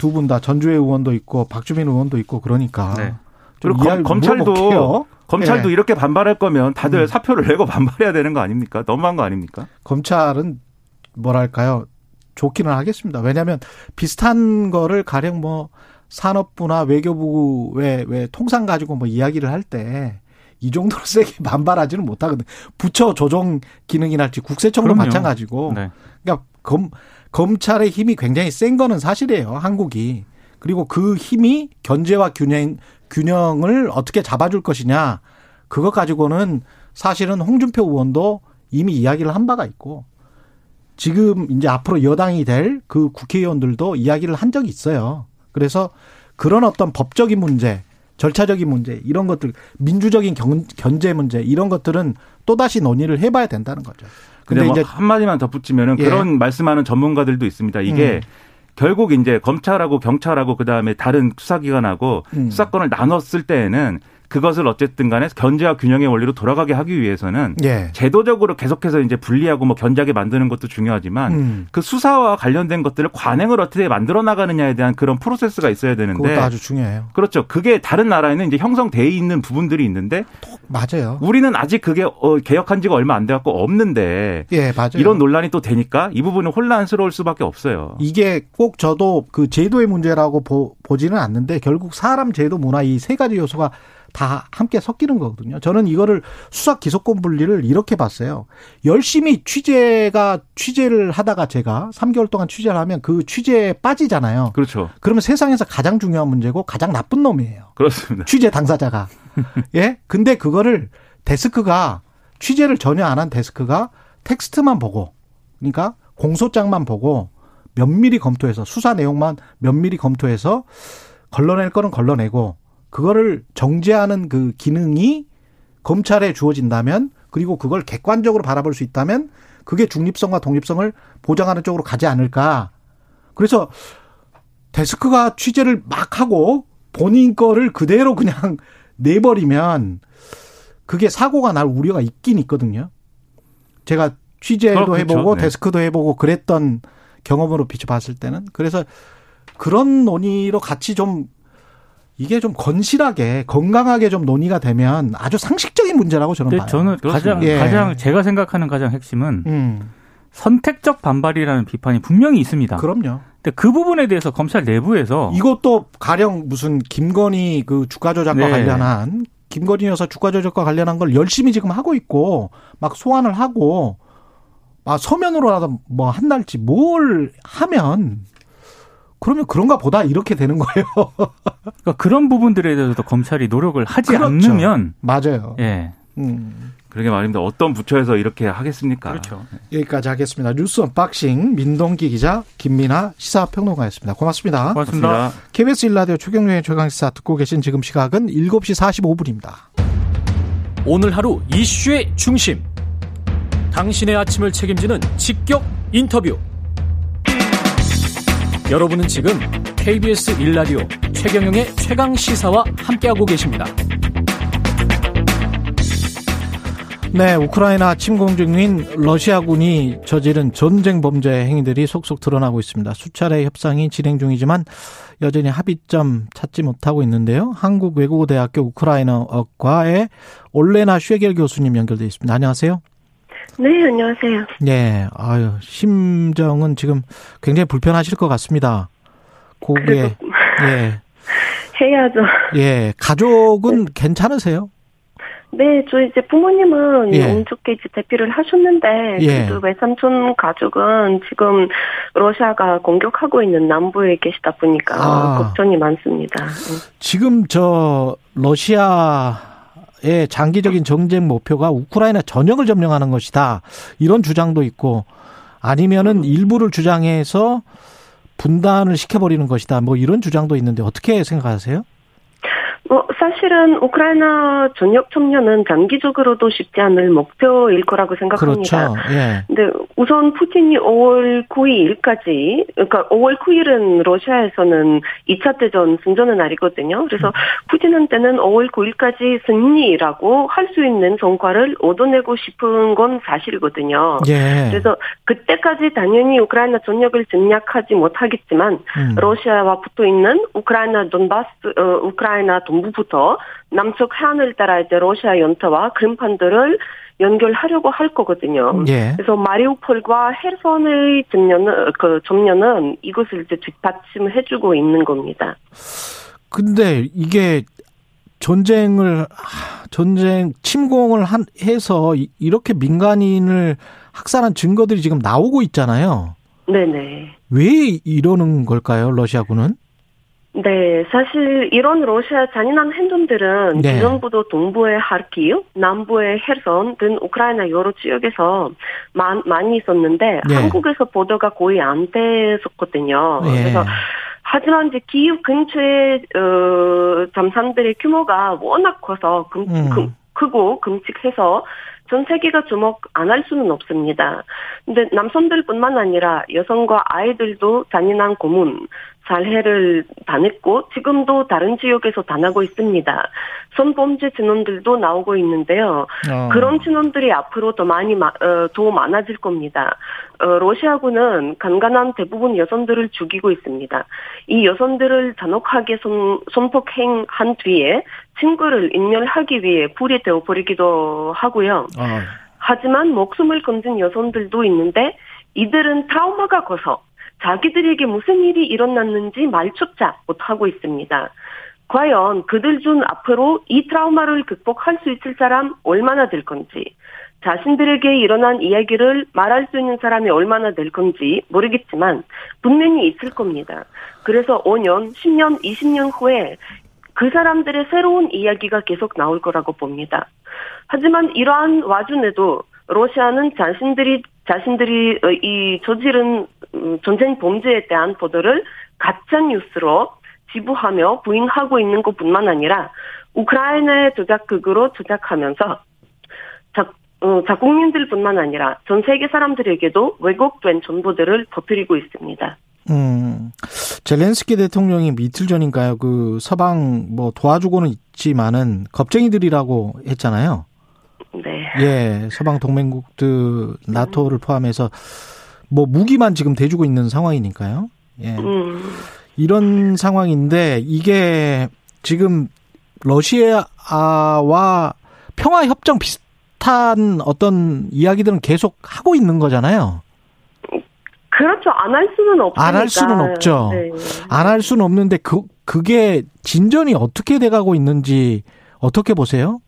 두 분 다 전주혜 의원도 있고 박주민 의원도 있고 그러니까 네. 좀 그리고 검, 찰도 물어볼게요. 검찰도 예. 이렇게 반발할 거면 다들 음. 사표를 내고 반발해야 되는 거 아닙니까? 너무한 거 아닙니까? 검찰은 뭐랄까요 좋기는 하겠습니다. 왜냐하면 비슷한 거를 가령 뭐 산업부나 외교부 왜, 왜 통상 가지고 뭐 이야기를 할 때 이 정도로 세게 반발하지는 못하거든. 부처 조정 기능이랄지 국세청도 그럼요. 마찬가지고. 네. 그러니까 검 검찰의 힘이 굉장히 센 거는 사실이에요. 한국이. 그리고 그 힘이 견제와 균형 균형을 어떻게 잡아줄 것이냐. 그것 가지고는 사실은 홍준표 의원도 이미 이야기를 한 바가 있고 지금 이제 앞으로 여당이 될 그 국회의원들도 이야기를 한 적이 있어요. 그래서 그런 어떤 법적인 문제, 절차적인 문제, 이런 것들, 민주적인 경, 견제 문제, 이런 것들은 또다시 논의를 해봐야 된다는 거죠. 근데, 근데 뭐 이제 한마디만 덧붙이면은 예. 그런 말씀하는 전문가들도 있습니다. 이게 음. 결국 이제 검찰하고 경찰하고 그다음에 다른 수사기관하고 음. 수사권을 나눴을 때에는 그것을 어쨌든 간에 견제와 균형의 원리로 돌아가게 하기 위해서는 예. 제도적으로 계속해서 이제 분리하고 뭐 견제하게 만드는 것도 중요하지만 음. 그 수사와 관련된 것들을 관행을 어떻게 만들어 나가느냐에 대한 그런 프로세스가 있어야 되는데 그것도 아주 중요해요. 그렇죠. 그게 다른 나라에는 이제 형성돼 있는 부분들이 있는데 맞아요. 우리는 아직 그게 어, 개혁한 지가 얼마 안 돼 갖고 없는데 예, 맞아요. 이런 논란이 또 되니까 이 부분은 혼란스러울 수밖에 없어요. 이게 꼭 저도 그 제도의 문제라고 보, 보지는 않는데 결국 사람, 제도, 문화 이 세 가지 요소가 다 함께 섞이는 거거든요. 저는 이거를 수사 기소권 분리를 이렇게 봤어요. 열심히 취재가 취재를 하다가 제가 3개월 동안 취재를 하면 그 취재에 빠지잖아요. 그렇죠. 그러면 세상에서 가장 중요한 문제고 가장 나쁜 놈이에요. 그렇습니다. 취재 당사자가. 예? 근데 그거를 데스크가 취재를 전혀 안 한 데스크가 텍스트만 보고 그러니까 공소장만 보고 면밀히 검토해서 수사 내용만 면밀히 검토해서 걸러낼 거는 걸러내고 그거를 정제하는 그 기능이 검찰에 주어진다면 그리고 그걸 객관적으로 바라볼 수 있다면 그게 중립성과 독립성을 보장하는 쪽으로 가지 않을까. 그래서 데스크가 취재를 막 하고 본인 거를 그대로 그냥 내버리면 그게 사고가 날 우려가 있긴 있거든요. 제가 취재도 그렇겠죠. 해보고 네. 데스크도 해보고 그랬던 경험으로 비춰봤을 때는 그래서 그런 논의로 같이 좀 이게 좀 건실하게 건강하게 좀 논의가 되면 아주 상식적인 문제라고 저는 근데 봐요. 저는. 가장 예. 가장 제가 생각하는 가장 핵심은 음, 선택적 반발이라는 비판이 분명히 있습니다. 그럼요. 근데 그 부분에 대해서 검찰 내부에서 이것도 가령 무슨 김건희 그 주가 조작과 네. 관련한 김건희 여사 주가 조작과 관련한 걸 열심히 지금 하고 있고 막 소환을 하고 아 서면으로라도 뭐 한날지 뭘 하면 그러면 그런가 보다 이렇게 되는 거예요. 그러니까 그런 부분들에 대해서도 검찰이 노력을 하지 그렇죠. 않으면 맞아요. 예. 음. 그러게 말입니다. 어떤 부처에서 이렇게 하겠습니까? 그렇죠. 여기까지 하겠습니다. 뉴스 언박싱 민동기 기자 김민아 시사평론가였습니다. 고맙습니다. 고맙습니다. 고맙습니다. KBS 일라디오 최경영의 최강시사 듣고 계신 지금 시각은 7시 45분입니다. 오늘 하루 이슈의 중심. 당신의 아침을 책임지는 직격 인터뷰. 여러분은 지금 KBS 일라디오 최경영의 최강 시사와 함께하고 계십니다. 네, 우크라이나 침공 중인 러시아군이 저지른 전쟁 범죄 행위들이 속속 드러나고 있습니다. 수차례 협상이 진행 중이지만 여전히 합의점 찾지 못하고 있는데요. 한국외국어대학교 우크라이나과의 올레나 쉐겔 교수님 연결돼 있습니다. 안녕하세요. 네, 안녕하세요. 네, 아유, 심정은 지금 굉장히 불편하실 것 같습니다. 고개, 예, 해야죠. 예, 가족은 괜찮으세요? 네, 저희 이제 부모님은 예. 운 좋게 이제 대피를 하셨는데, 예. 그 외삼촌 가족은 지금 러시아가 공격하고 있는 남부에 계시다 보니까 아. 걱정이 많습니다. 지금 저 러시아 의 장기적인 정쟁 목표가 우크라이나 전역을 점령하는 것이다. 이런 주장도 있고 아니면은 일부를 주장해서 분단을 시켜버리는 것이다. 뭐 이런 주장도 있는데 어떻게 생각하세요? 뭐 사실은 우크라이나 전역 청년은 장기적으로도 쉽지 않을 목표일 거라고 생각합니다. 그렇죠. 예. 근데 우선 푸틴이 5월 9일까지 그러니까 5월 9일은 러시아에서는 2차 대전 승전의 날이거든요. 그래서 푸틴한테는 5월 9일까지 승리라고 할 수 있는 성과를 얻어내고 싶은 건 사실이거든요. 예. 그래서 그때까지 당연히 우크라이나 전역을 점략하지 못하겠지만 음. 러시아와 붙어 있는 우크라이나 돈바스, 어, 우크라이나 동부부터 남쪽 해안을 따라 이제 러시아 연타와 크림판들을 연결하려고 할 거거든요. 예. 그래서 마리우폴과 헤르손의 점령은 그 점령은 이것을 이제 뒷받침해주고 있는 겁니다. 근데 이게 전쟁을 하, 전쟁 침공을 한 해서 이- 이렇게 민간인을 학살한 증거들이 지금 나오고 있잖아요. 네네. 왜 이러는 걸까요, 러시아군은? 네, 사실 이런 러시아 잔인한 행동들은 네. 이전부터 동부의 하르키우, 남부의 헤르손 등 우크라이나 여러 지역에서 많, 많이 있었는데 네. 한국에서 보도가 거의 안 됐었거든요. 예. 그래서 하지만 이제 기후 근처의 어, 잠산들의 규모가 워낙 커서 금, 음. 금- 크고 금칙해서 전 세계가 주목 안 할 수는 없습니다. 근데 남성들뿐만 아니라 여성과 아이들도 잔인한 고문, 살해를 당했고 지금도 다른 지역에서 당하고 있습니다. 성범죄 진원들도 나오고 있는데요. 어. 그런 진원들이 앞으로 더 많이 마- 어, 더 많아질 겁니다. 어, 러시아군은 간간한 대부분 여성들을 죽이고 있습니다. 이 여성들을 잔혹하게 손, 손폭행한 뒤에 친구를 인멸하기 위해 불이 되어버리기도 하고요. 어. 하지만 목숨을 건진 여성들도 있는데 이들은 트라우마가 커서 자기들에게 무슨 일이 일어났는지 말조차 못하고 있습니다. 과연 그들 중 앞으로 이 트라우마를 극복할 수 있을 사람 얼마나 될 건지, 자신들에게 일어난 이야기를 말할 수 있는 사람이 얼마나 될 건지 모르겠지만 분명히 있을 겁니다. 그래서 5년, 10년, 20년 후에 그 사람들의 새로운 이야기가 계속 나올 거라고 봅니다. 하지만 이러한 와중에도 러시아는 자신들이 자신들이 어, 이 저지른 음, 전쟁 범죄에 대한 보도를 가짜 뉴스로 지부하며 부인하고 있는 것뿐만 아니라 우크라이나의 조작극으로 조작하면서 자, 어, 자국민들뿐만 아니라 전 세계 사람들에게도 왜곡된 정보들을 퍼뜨리고 있습니다. 음, 젤렌스키 대통령이 이틀 전인가요? 그 서방 뭐 도와주고는 있지만은 겁쟁이들이라고 했잖아요. 네. 예, 서방 동맹국들 나토를 포함해서 뭐 무기만 지금 대주고 있는 상황이니까요. 예. 음, 이런 상황인데 이게 지금 러시아와 평화 협정 비슷한 어떤 이야기들은 계속 하고 있는 거잖아요. 그렇죠. 안 할 수는 없으니까. 안할 수는 없죠. 네. 안할 수는 없는데 그 그게 진전이 어떻게 돼가고 있는지 어떻게 보세요?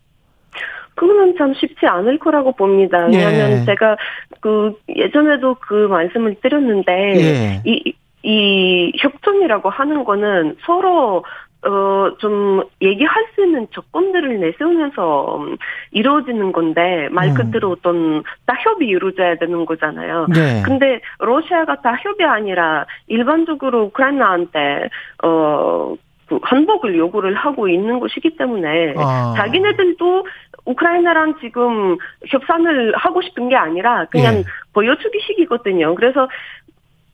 그거는 참 쉽지 않을 거라고 봅니다. 왜냐하면 예. 제가 그 예전에도 그 말씀을 드렸는데 예. 이, 이 협정이라고 하는 거는 서로 어, 좀, 얘기할 수 있는 조건들을 내세우면서 음, 이루어지는 건데, 말 음. 그대로 어떤 타협이 이루어져야 되는 거잖아요. 네. 근데 러시아가 타협이 아니라 일반적으로 우크라이나한테, 어, 그 한복을 요구를 하고 있는 것이기 때문에, 아. 자기네들도 우크라이나랑 지금 협상을 하고 싶은 게 아니라 그냥 예. 보여주기식이거든요. 그래서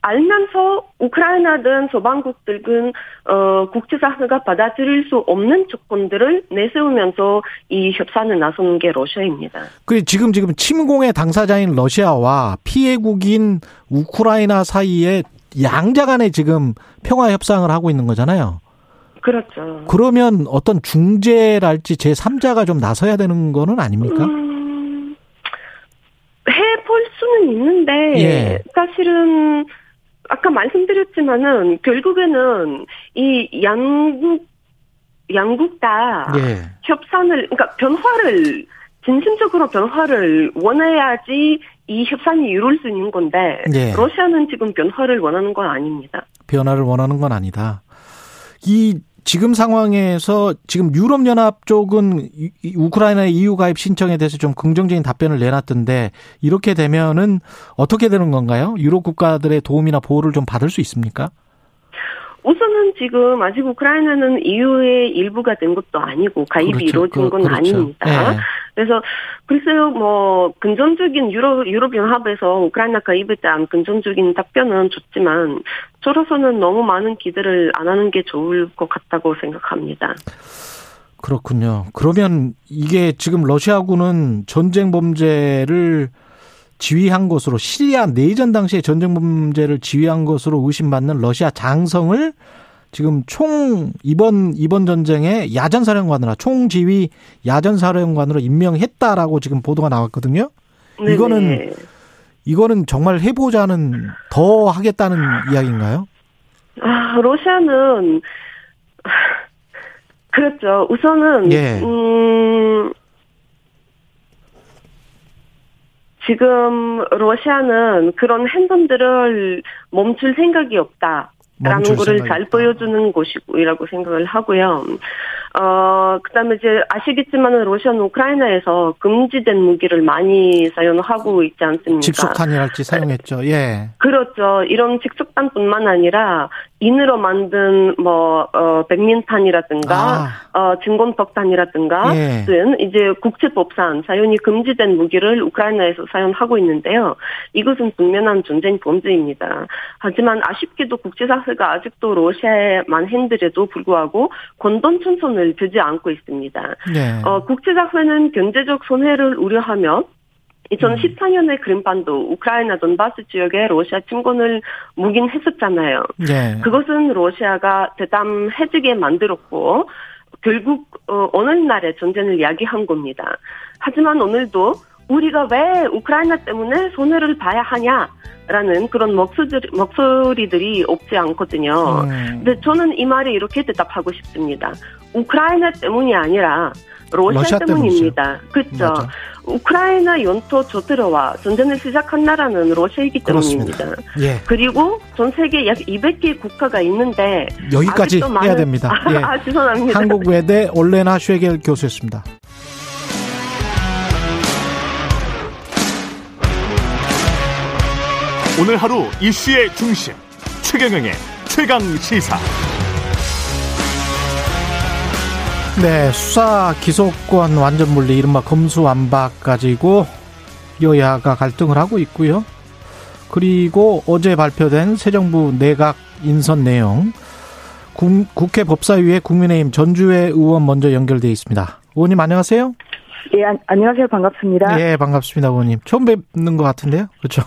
알면서 우크라이나든 소방국들은 어, 국제사회가 받아들일 수 없는 조건들을 내세우면서 이 협상을 나서는 게 러시아입니다. 그 지금 지금 침공의 당사자인 러시아와 피해국인 우크라이나 사이에 양자 간에 지금 평화 협상을 하고 있는 거잖아요. 그렇죠. 그러면 어떤 중재랄지 제3자가 좀 나서야 되는 거는 아닙니까? 음, 해볼 수는 있는데 예. 사실은 아까 말씀드렸지만은 결국에는 이 양국 양국 다 예. 협상을 그러니까 변화를 진심적으로 변화를 원해야지 이 협상이 이룰 수 있는 건데 예. 러시아는 지금 변화를 원하는 건 아닙니다. 변화를 원하는 건 아니다. 이 지금 상황에서 지금 유럽연합 쪽은 우크라이나의 EU 가입 신청에 대해서 좀 긍정적인 답변을 내놨던데 이렇게 되면은 어떻게 되는 건가요? 유럽 국가들의 도움이나 보호를 좀 받을 수 있습니까? 우선은 지금 아직 우크라이나는 EU의 일부가 된 것도 아니고 가입이 그렇죠. 이루어진 그- 건 그렇죠. 아닙니다. 예. 그래서 글쎄요, 뭐 근전적인 유럽 유럽 연합에서 우크라이나 가입에 대한 근전적인 답변은 좋지만 저로서는 너무 많은 기대를 안 하는 게 좋을 것 같다고 생각합니다. 그렇군요. 그러면 이게 지금 러시아군은 전쟁 범죄를 지휘한 것으로 시리아 내전 당시에 전쟁 범죄를 지휘한 것으로 의심받는 러시아 장성을 지금 총 이번 이번 전쟁에 야전 사령관으로 총지휘 야전 사령관으로 임명했다라고 지금 보도가 나왔거든요. 네네. 이거는 이거는 정말 해보자는 더 하겠다는 이야기인가요? 아, 러시아는 그렇죠. 우선은 예. 음 지금 러시아는 그런 행동들을 멈출 생각이 없다. 라는 거를 잘. 보여주는 곳이라고 생각을 하고요. 어, 그 다음에 이제 아시겠지만은 러시아는 우크라이나에서 금지된 무기를 많이 사용하고 있지 않습니까? 집속탄이랄지 사용했죠. 예. 그렇죠. 이런 직속탄뿐만 아니라 인으로 만든 뭐 어, 백민탄이라든가 아. 어, 진공폭탄이라든가 예. 등 이제 국제법상 사용이 금지된 무기를 우크라이나에서 사용하고 있는데요. 이것은 분명한 전쟁 범죄입니다. 하지만 아쉽게도 국제사회가 아직도 러시아의 만행들에도 불구하고 권동 천선 을 두지 않고 있습니다. 예. 어, 국제사회는 경제적 손해를 우려하며 2014년에 크림반도 우크라이나 돈바스 지역에 러시아 침공을 묵인했었잖아요. 예. 그것은 러시아가 대담해지게 만들었고 결국 어, 오늘날의 전쟁을 야기한 겁니다. 하지만 오늘도 우리가 왜 우크라이나 때문에 손해를 봐야 하냐라는 그런 목소리들이, 목소리들이 없지 않거든요. 음. 근데 저는 이 말에 이렇게 대답하고 싶습니다. 우크라이나 때문이 아니라 러시아, 러시아 때문입니다. 그렇죠. 우크라이나 연토 저들어와 전쟁을 시작한 나라는 러시아이기. 때문입니다. 예. 그리고 전 세계 약 200개 국가가 있는데 여기까지 아직도 해야 많은- 됩니다. 아, 예. 아, 죄송합니다. 한국외대 올레나 쉐겔 교수였습니다. 오늘 하루 이슈의 중심 최경영의 최강 시사. 네, 수사 기소권 완전 분리 이른바 검수완박 가지고 여야가 갈등을 하고 있고요. 그리고 어제 발표된 새 정부 내각 인선 내용 국, 국회 법사위에 국민의힘 전주회 의원 먼저 연결돼 있습니다. 의원님 안녕하세요. 예, 안, 안녕하세요. 반갑습니다. 예, 반갑습니다, 의원님. 처음 뵙는 것 같은데요, 그렇죠?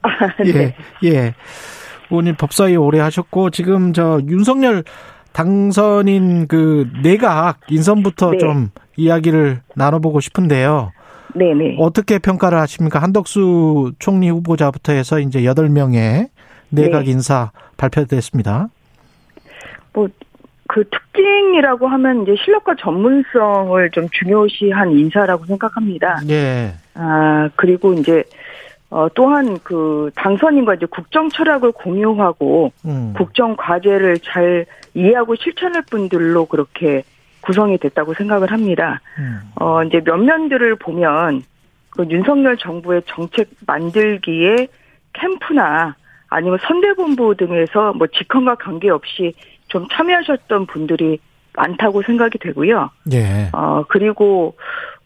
예, 예. 의원님 법사위 오래 하셨고 지금 저 윤석열 당선인 그 내각 인선부터 네. 좀 이야기를 나눠보고 싶은데요. 네네. 어떻게 평가를 하십니까? 한덕수 총리 후보자부터 해서 이제 8명의 내각 네. 인사 발표됐습니다. 뭐, 그 특징이라고 하면 이제 실력과 전문성을 좀 중요시한 인사라고 생각합니다. 예. 아, 그리고 이제, 어, 또한 그 당선인과 이제 국정 철학을 공유하고 음. 국정 과제를 잘 이해하고 실천할 분들로 그렇게 구성이 됐다고 생각을 합니다. 음. 어, 이제 면면들을 보면 그 윤석열 정부의 정책 만들기에 캠프나 아니면 선대본부 등에서 뭐 직헌과 관계없이 좀 참여하셨던 분들이 많다고 생각이 되고요. 예. 어, 그리고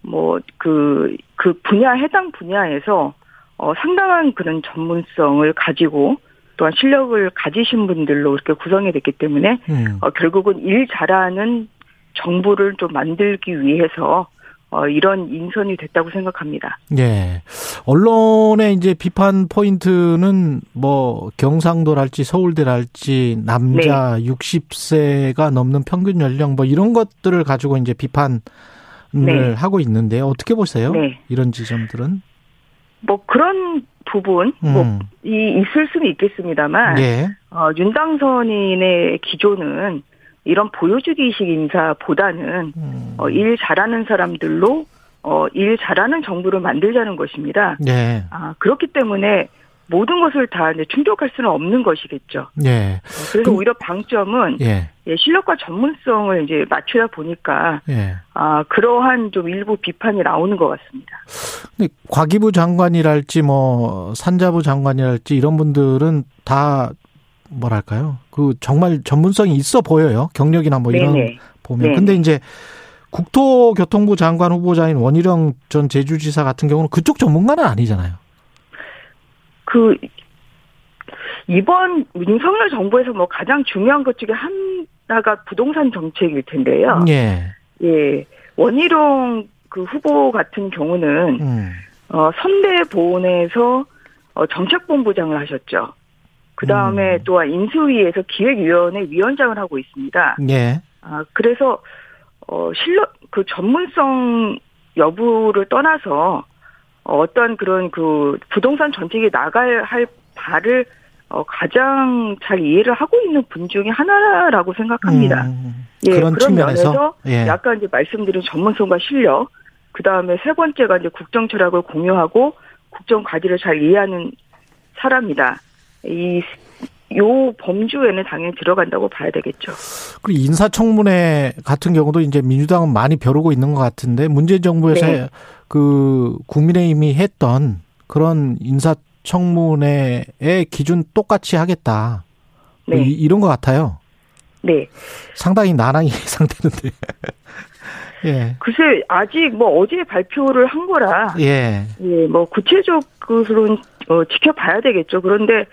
뭐 그, 그 분야, 해당 분야에서 어, 상당한 그런 전문성을 가지고 또한 실력을 가지신 분들로 이렇게 구성이 됐기 때문에 음. 어, 결국은 일 잘하는 정부를 좀 만들기 위해서 어, 이런 인선이 됐다고 생각합니다. 예. 언론의 이제 비판 포인트는 뭐 경상도랄지 서울대랄지 남자 네. 60세가 넘는 평균 연령 뭐 이런 것들을 가지고 이제 비판을 네. 하고 있는데 어떻게 보세요? 네. 이런 지점들은? 뭐 그런 부분 뭐 음. 뭐이 있을 수는 있겠습니다만 예. 어, 윤당선인의 기조는 이런 보여주기식 인사보다는 음. 어, 일 잘하는 사람들로 어, 일 잘하는 정부를 만들자는 것입니다. 네. 아, 그렇기 때문에 모든 것을 다 이제 충족할 수는 없는 것이겠죠. 네. 그래서 그, 오히려 방점은 예. 예, 실력과 전문성을 이제 맞추다 보니까 예. 아 그러한 좀 일부 비판이 나오는 것 같습니다. 근데 과기부 장관이랄지 뭐 산자부 장관이랄지 이런 분들은 다 뭐랄까요? 그 정말 전문성이 있어 보여요. 경력이나 뭐 이런 네네. 보면. 네네. 근데 이제 국토교통부 장관 후보자인 원희룡 전 제주지사 같은 경우는 그쪽 전문가는 아니잖아요. 그 이번 윤석열 정부에서 뭐 가장 중요한 것 중에 하나가 부동산 정책일 텐데요. 예. 예. 원희룡 그 후보 같은 경우는 음. 어 선대 보훈에서 어 정책본부장을 하셨죠. 그 다음에 음. 또한 인수위에서 기획위원회 위원장을 하고 있습니다. 예. 아, 그래서, 어, 실력, 그 전문성 여부를 떠나서 어, 어떤 그런 그 부동산 정책이 나갈 할 바를 어, 가장 잘 이해를 하고 있는 분 중에 하나라고 생각합니다. 음, 예, 그런, 그런 면에서 예. 약간 이제 말씀드린 전문성과 실력, 그 다음에 세 번째가 이제 국정 철학을 공유하고 국정 과제를 잘 이해하는 사람이다. 이, 요 범주에는 당연히 들어간다고 봐야 되겠죠. 그리고 인사청문회 같은 경우도 이제 민주당은 많이 벼르고 있는 것 같은데 문재인 정부에서 네. 그 국민의힘이 했던 그런 인사청문회의 기준 똑같이 하겠다. 뭐 네. 이, 런것 같아요. 네. 상당히 나랑이 예상되는데. 예. 글쎄 아직 뭐 어제 발표를 한 거라. 예. 예, 뭐 구체적으로는 어, 지켜봐야 되겠죠. 그런데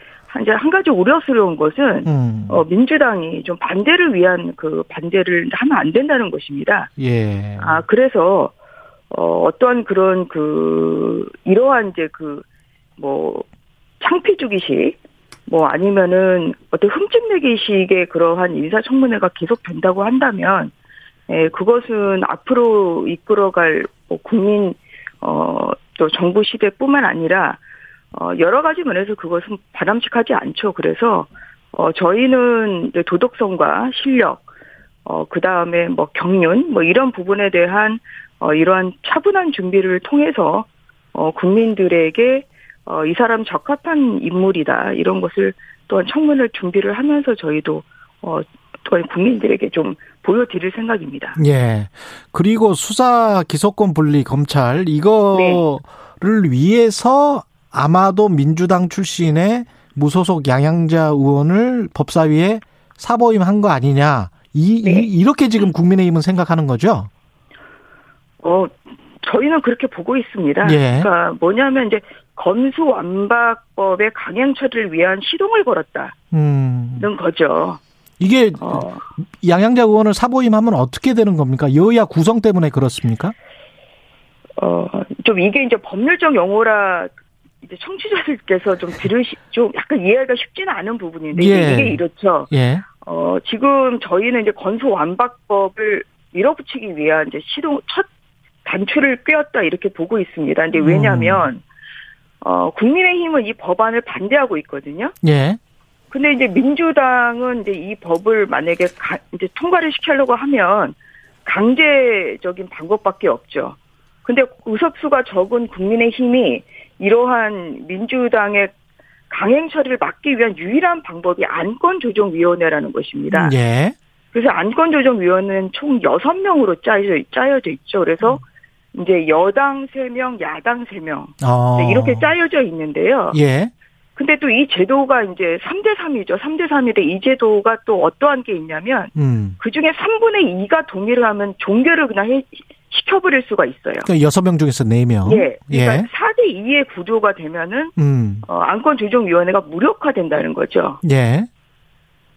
이제 한 가지 우려스러운 것은 음. 어, 민주당이 좀 반대를 위한 그 반대를 하면 안 된다는 것입니다. 예. 아 그래서 어, 어떤 그런 그 이러한 이제 그 뭐 창피 주기식 뭐 아니면은 어떤 흠집내기식의 그러한 인사청문회가 계속 된다고 한다면 예, 그것은 앞으로 이끌어갈 뭐 국민 어 또 정부 시대뿐만 아니라 어, 여러 가지 면에서 그것은 바람직하지 않죠. 그래서, 어, 저희는 도덕성과 실력, 어, 그 다음에 뭐 경륜, 뭐 이런 부분에 대한, 어, 이러한 차분한 준비를 통해서, 어, 국민들에게, 어, 이 사람 적합한 인물이다. 이런 것을 또한 청문을 준비를 하면서 저희도, 어, 또한 국민들에게 좀 보여드릴 생각입니다. 예. 그리고 수사 기소권 분리 검찰, 이거를 네. 위해서 아마도 민주당 출신의 무소속 양양자 의원을 법사위에 사보임한 거 아니냐. 이, 네. 이 렇게 지금 국민의힘은 생각하는 거죠? 어, 저희는 그렇게 보고 있습니다. 예. 그러니까 뭐냐면 이제 검수완박법의 강행 처리를 위한 시동을 걸었다는 음. 거죠. 이게 어. 양양자 의원을 사보임하면 어떻게 되는 겁니까? 여야 구성 때문에 그렇습니까? 어, 좀 이게 이제 법률적 용어라 이제 청취자들께서 좀 들으시 좀 약간 이해가 쉽지는 않은 부분인데 예. 이게 이렇죠. 예. 어 지금 저희는 이제 건소 완박법을 밀어붙이기 위한 이제 시동 첫 단추를 꿰었다 이렇게 보고 있습니다. 근데 왜냐하면 음. 어 국민의힘은 이 법안을 반대하고 있거든요. 예. 근데 이제 민주당은 이제 이 법을 만약에 가, 이제 통과를 시키려고 하면 강제적인 방법밖에 없죠. 근데 의석수가 적은 국민의힘이 이러한 민주당의 강행 처리를 막기 위한 유일한 방법이 안건조정위원회라는 것입니다. 예. 그래서 안건조정위원회는 총 6명으로 짜여져, 짜여져 있죠. 그래서 이제 여당 3명, 야당 3명. 어. 이렇게 짜여져 있는데요. 예. 근데 또 이 제도가 이제 3대 3이죠. 3대 3인데 이 제도가 또 어떠한 게 있냐면 음. 그 중에 3분의 2가 동의를 하면 종결을 그냥 해, 시켜버릴 수가 있어요. 그러니까 여섯 명 중에서 네 명. 예. 그러니까 예. 4대 2의 구조가 되면은 음. 어, 안건조정위원회가 무력화된다는 거죠. 예.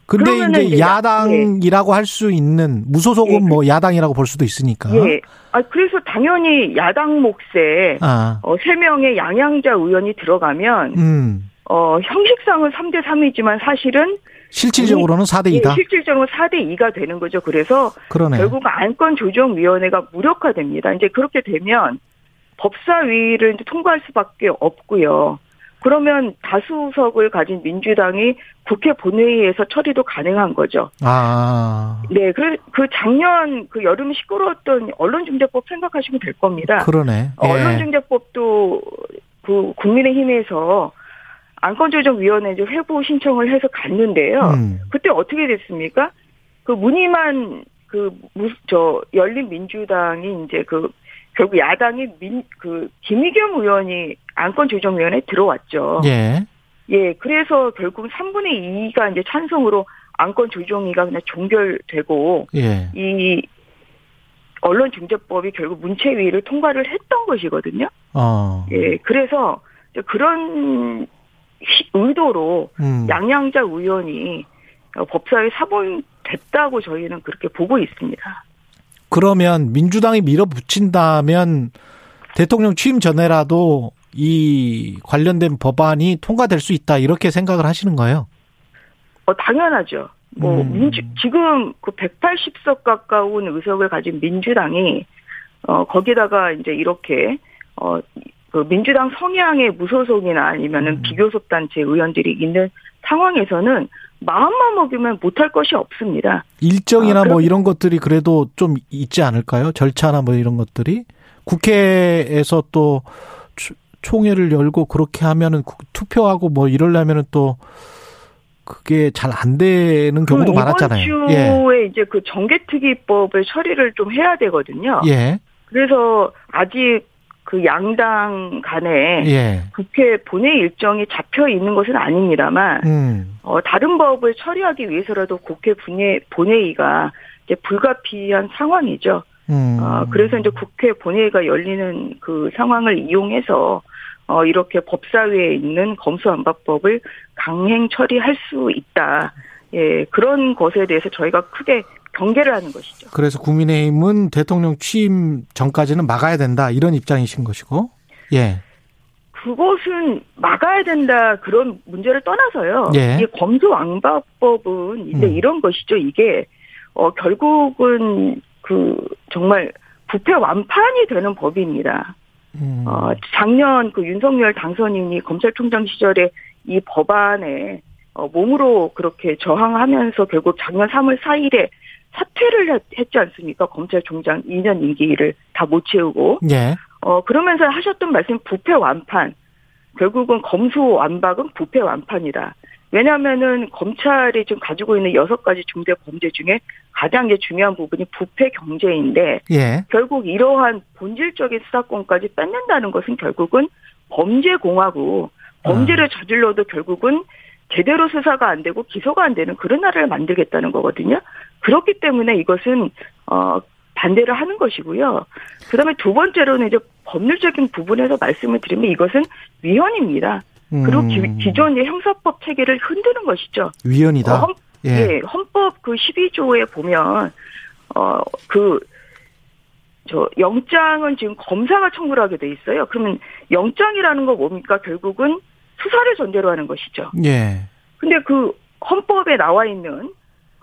근데 이제 이제 야당이라고 할수 있는 무소속은 예. 뭐 야당이라고 볼 수도 있으니까. 예. 아 그래서 당연히 야당 몫에 아. 어, 3명의 양양자 의원이 들어가면 음. 어, 형식상은 3대 3이지만 사실은 실질적으로는 4대 예, 2다. 실질적으로 4대 2가 되는 거죠. 그래서 그러네. 결국 안건 조정 위원회가 무력화됩니다. 이제 그렇게 되면 법사위를 이제 통과할 수밖에 없고요. 그러면 다수석을 가진 민주당이 국회 본회의에서 처리도 가능한 거죠. 아. 네, 그, 그 작년 그 여름 시끄러웠던 언론중재법 생각하시면 될 겁니다. 그러네. 예. 언론중재법도 그 국민의힘에서 안건조정위원회 이제 회부 신청을 해서 갔는데요. 음. 그때 어떻게 됐습니까? 그 문희만 그저 열린 민주당이 이제 그 결국 야당이 민 그 김의겸 의원이 안건조정위원회에 들어왔죠. 예. 예, 그래서 결국 3분의 2가 이제 찬성으로 안건조정위가 그냥 종결되고 예. 이 언론중재법이 결국 문체위를 통과를 했던 것이거든요. 어. 예, 그래서 그런 시- 의도로 음. 양양자 의원이 어, 법사위에 사본됐다고 저희는 그렇게 보고 있습니다. 그러면 민주당이 밀어붙인다면 대통령 취임 전에라도 이 관련된 법안이 통과될 수 있다 이렇게 생각을 하시는 거예요? 어, 당연하죠. 뭐, 음. 민주, 지금 그 180석 가까운 의석을 가진 민주당이, 어, 거기다가 이제 이렇게, 어, 그 민주당 성향의 무소속이나 아니면은 음. 비교섭 단체 의원들이 있는 상황에서는 마음만 먹으면 못할 것이 없습니다. 일정이나 아, 뭐 이런 것들이 그래도 좀 있지 않을까요? 절차나 뭐 이런 것들이 국회에서 또 추- 총회를 열고 그렇게 하면은 국- 투표하고 뭐 이러려면은 또 그게 잘 안 되는 경우도 그 많았잖아요. 이번 예. 주에 이제 그 정개특위법을 처리를 좀 해야 되거든요. 예. 그래서 아직 그 양당 간에 예. 국회 본회의 일정이 잡혀 있는 것은 아닙니다만 음. 어, 다른 법을 처리하기 위해서라도 국회 본회, 본회의가 이제 불가피한 상황이죠. 음. 어, 그래서 이제 국회 본회의가 열리는 그 상황을 이용해서 어, 이렇게 법사위에 있는 검수안박법을 강행 처리할 수 있다. 예, 그런 것에 대해서 저희가 크게 경계를 하는 것이죠. 그래서 국민의힘은 대통령 취임 전까지는 막아야 된다 이런 입장이신 것이고. 예. 그것은 막아야 된다 그런 문제를 떠나서요. 예. 이게 검수왕박법은 이제 음. 이런 것이죠. 이게 어 결국은 그 정말 부패 완판이 되는 법입니다. 음. 어 작년 그 윤석열 당선인이 검찰총장 시절에 이 법안에 어 몸으로 그렇게 저항하면서 결국 작년 3월 4일에 사퇴를 했- 했지 않습니까? 검찰총장 2년 임기를 다 못 채우고 예. 어, 그러면서 하셨던 말씀 부패 완판. 결국은 검수 완박은 부패 완판이다. 왜냐하면은 검찰이 지금 가지고 있는 여섯 가지 중대 범죄 중에 가장 이제 중요한 부분이 부패 경제인데 예. 결국 이러한 본질적인 수사권까지 뺏는다는 것은 결국은 범죄 공화국 범죄를 저질러도 결국은 제대로 수사가 안 되고 기소가 안 되는 그런 나라를 만들겠다는 거거든요. 그렇기 때문에 이것은 어 반대를 하는 것이고요. 그다음에 두 번째로는 이제 법률적인 부분에서 말씀을 드리면 이것은 위헌입니다. 그리고 기, 음. 기존의 형사법 체계를 흔드는 것이죠. 위헌이다. 어, 헌, 예. 예, 헌법 그 12조에 보면 어그 저 영장은 지금 검사가 청구를 하게 돼 있어요. 그러면 영장이라는 거 뭡니까? 결국은 수사를 전제로 하는 것이죠. 예. 근데 그 헌법에 나와 있는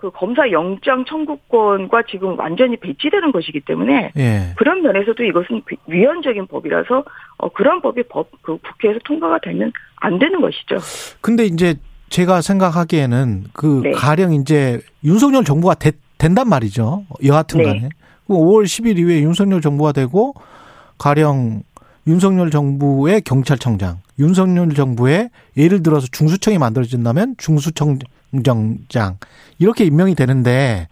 그 검사 영장 청구권과 지금 완전히 배치되는 것이기 때문에 예. 그런 면에서도 이것은 그 위헌적인 법이라서 어 그런 법이 법 그 국회에서 통과가 되면 안 되는 것이죠. 근데 이제 제가 생각하기에는 그 네. 가령 이제 윤석열 정부가 되- 된단 말이죠. 여하튼 네. 간에. 5월 10일 이후에 윤석열 정부가 되고 가령 윤석열 정부의 경찰청장, 윤석열 정부의 예를 들어서 중수청이 만들어진다면 중수청 장장 이렇게 임명이 되는데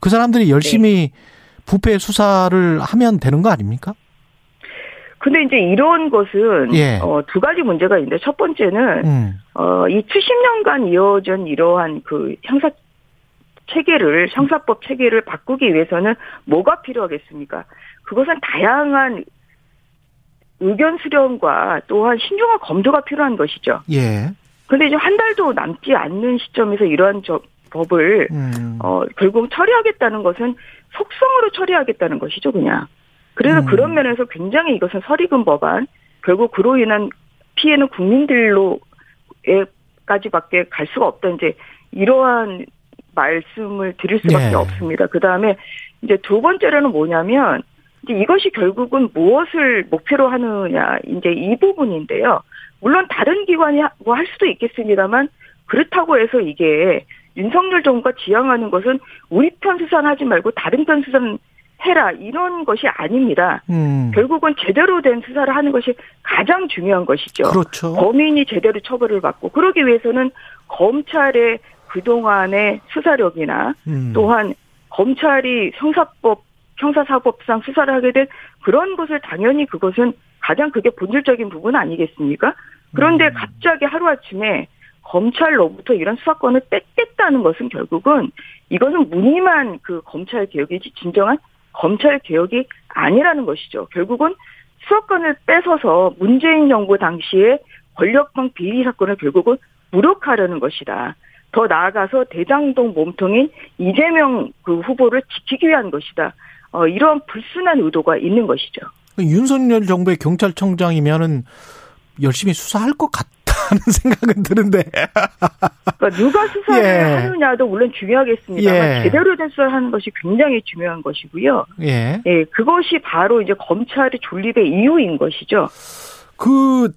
그 사람들이 열심히 네. 부패 수사를 하면 되는 거 아닙니까? 근데 이제 이런 것은 예. 어, 두 가지 문제가 있는데 첫 번째는 음. 어, 이 70년간 이어진 이러한 그 형사 체계를 형사법 체계를 바꾸기 위해서는 뭐가 필요하겠습니까? 그것은 다양한 의견 수렴과 또한 신중한 검토가 필요한 것이죠. 예. 근데 이제 한 달도 남지 않는 시점에서 이러한 저 법을 음. 어 결국 처리하겠다는 것은 속성으로 처리하겠다는 것이죠, 그냥. 그래서 음. 그런 면에서 굉장히 이것은 서리금 법안 결국 그로 인한 피해는 국민들로까지밖에 갈 수가 없다 이제 이러한 말씀을 드릴 수밖에 네. 없습니다. 그 다음에 이제 두 번째로는 뭐냐면 이제 이것이 결국은 무엇을 목표로 하느냐 이제 이 부분인데요. 물론 다른 기관이 뭐 할 수도 있겠습니다만 그렇다고 해서 이게 윤석열 정부가 지향하는 것은 우리 편 수산하지 말고 다른 편 수산 해라 이런 것이 아닙니다. 음. 결국은 제대로 된 수사를 하는 것이 가장 중요한 것이죠. 그렇죠. 범인이 제대로 처벌을 받고 그러기 위해서는 검찰의 그동안의 수사력이나 음. 또한 검찰이 형사법 형사사법상 수사를 하게 된 그런 것을 당연히 그것은 가장 그게 본질적인 부분 아니겠습니까? 그런데 음. 갑자기 하루아침에 검찰로부터 이런 수사권을 뺏겠다는 것은 결국은 이것은 무늬만 그 검찰 개혁이지 진정한 검찰 개혁이 아니라는 것이죠. 결국은 수사권을 뺏어서 문재인 정부 당시에 권력방 비리 사건을 결국은 무력화하려는 것이다. 더 나아가서 대장동 몸통인 이재명 그 후보를 지키기 위한 것이다. 어, 이런 불순한 의도가 있는 것이죠. 윤석열 정부의 경찰청장이면은 열심히 수사할 것 같다는 생각은 드는데. 그러니까 누가 수사를 예. 하느냐도 물론 중요하겠습니다만 예. 제대로 된 수사를 하는 것이 굉장히 중요한 것이고요. 예. 예, 그것이 바로 이제 검찰의 존립의 이유인 것이죠. 그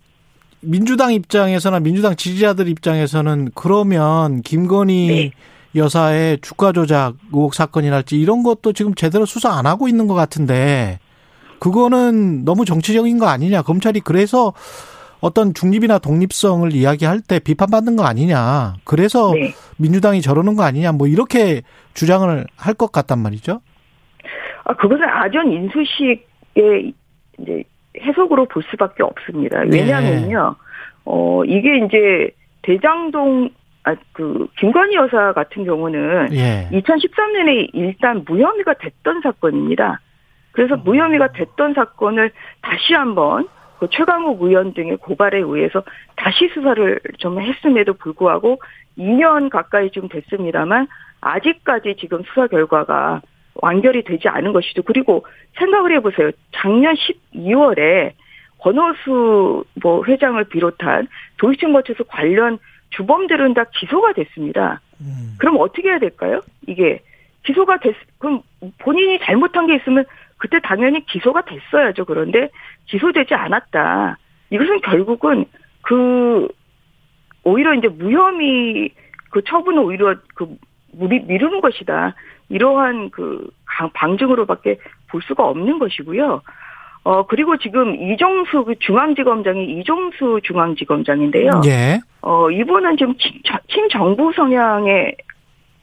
민주당 입장에서나 민주당 지지자들 입장에서는 그러면 김건희 네. 여사의 주가 조작 의혹 사건이랄지 이런 것도 지금 제대로 수사 안 하고 있는 것 같은데 그거는 너무 정치적인 거 아니냐. 검찰이 그래서 어떤 중립이나 독립성을 이야기할 때 비판받는 거 아니냐. 그래서 네. 민주당이 저러는 거 아니냐. 뭐 이렇게 주장을 할 것 같단 말이죠. 아, 그것은 아전 인수식의 이제 해석으로 볼 수밖에 없습니다. 네. 왜냐하면요, 네. 어, 이게 이제 대장동, 아, 그, 김건희 여사 같은 경우는 예. 2013년에 일단 무혐의가 됐던 사건입니다. 그래서 음. 무혐의가 됐던 사건을 다시 한번 그 최강욱 의원 등의 고발에 의해서 다시 수사를 좀 했음에도 불구하고 2년 가까이 좀 됐습니다만 아직까지 지금 수사 결과가 완결이 되지 않은 것이죠. 그리고 생각을 해보세요. 작년 12월에 권호수 뭐 회장을 비롯한 도시증거처에서 관련 주범들은 다 기소가 됐습니다. 음. 그럼 어떻게 해야 될까요? 이게 기소가 됐 그럼 본인이 잘못한 게 있으면 그때 당연히 기소가 됐어야죠. 그런데 기소되지 않았다. 이것은 결국은 그 오히려 이제 무혐의 그 처분을 오히려 그 미루는 것이다. 이러한 그 방증으로밖에 볼 수가 없는 것이고요. 어 그리고 지금 이종수 그 중앙지검장이 이종수 중앙지검장인데요. 예. 어 이분은 지금 친정부 성향의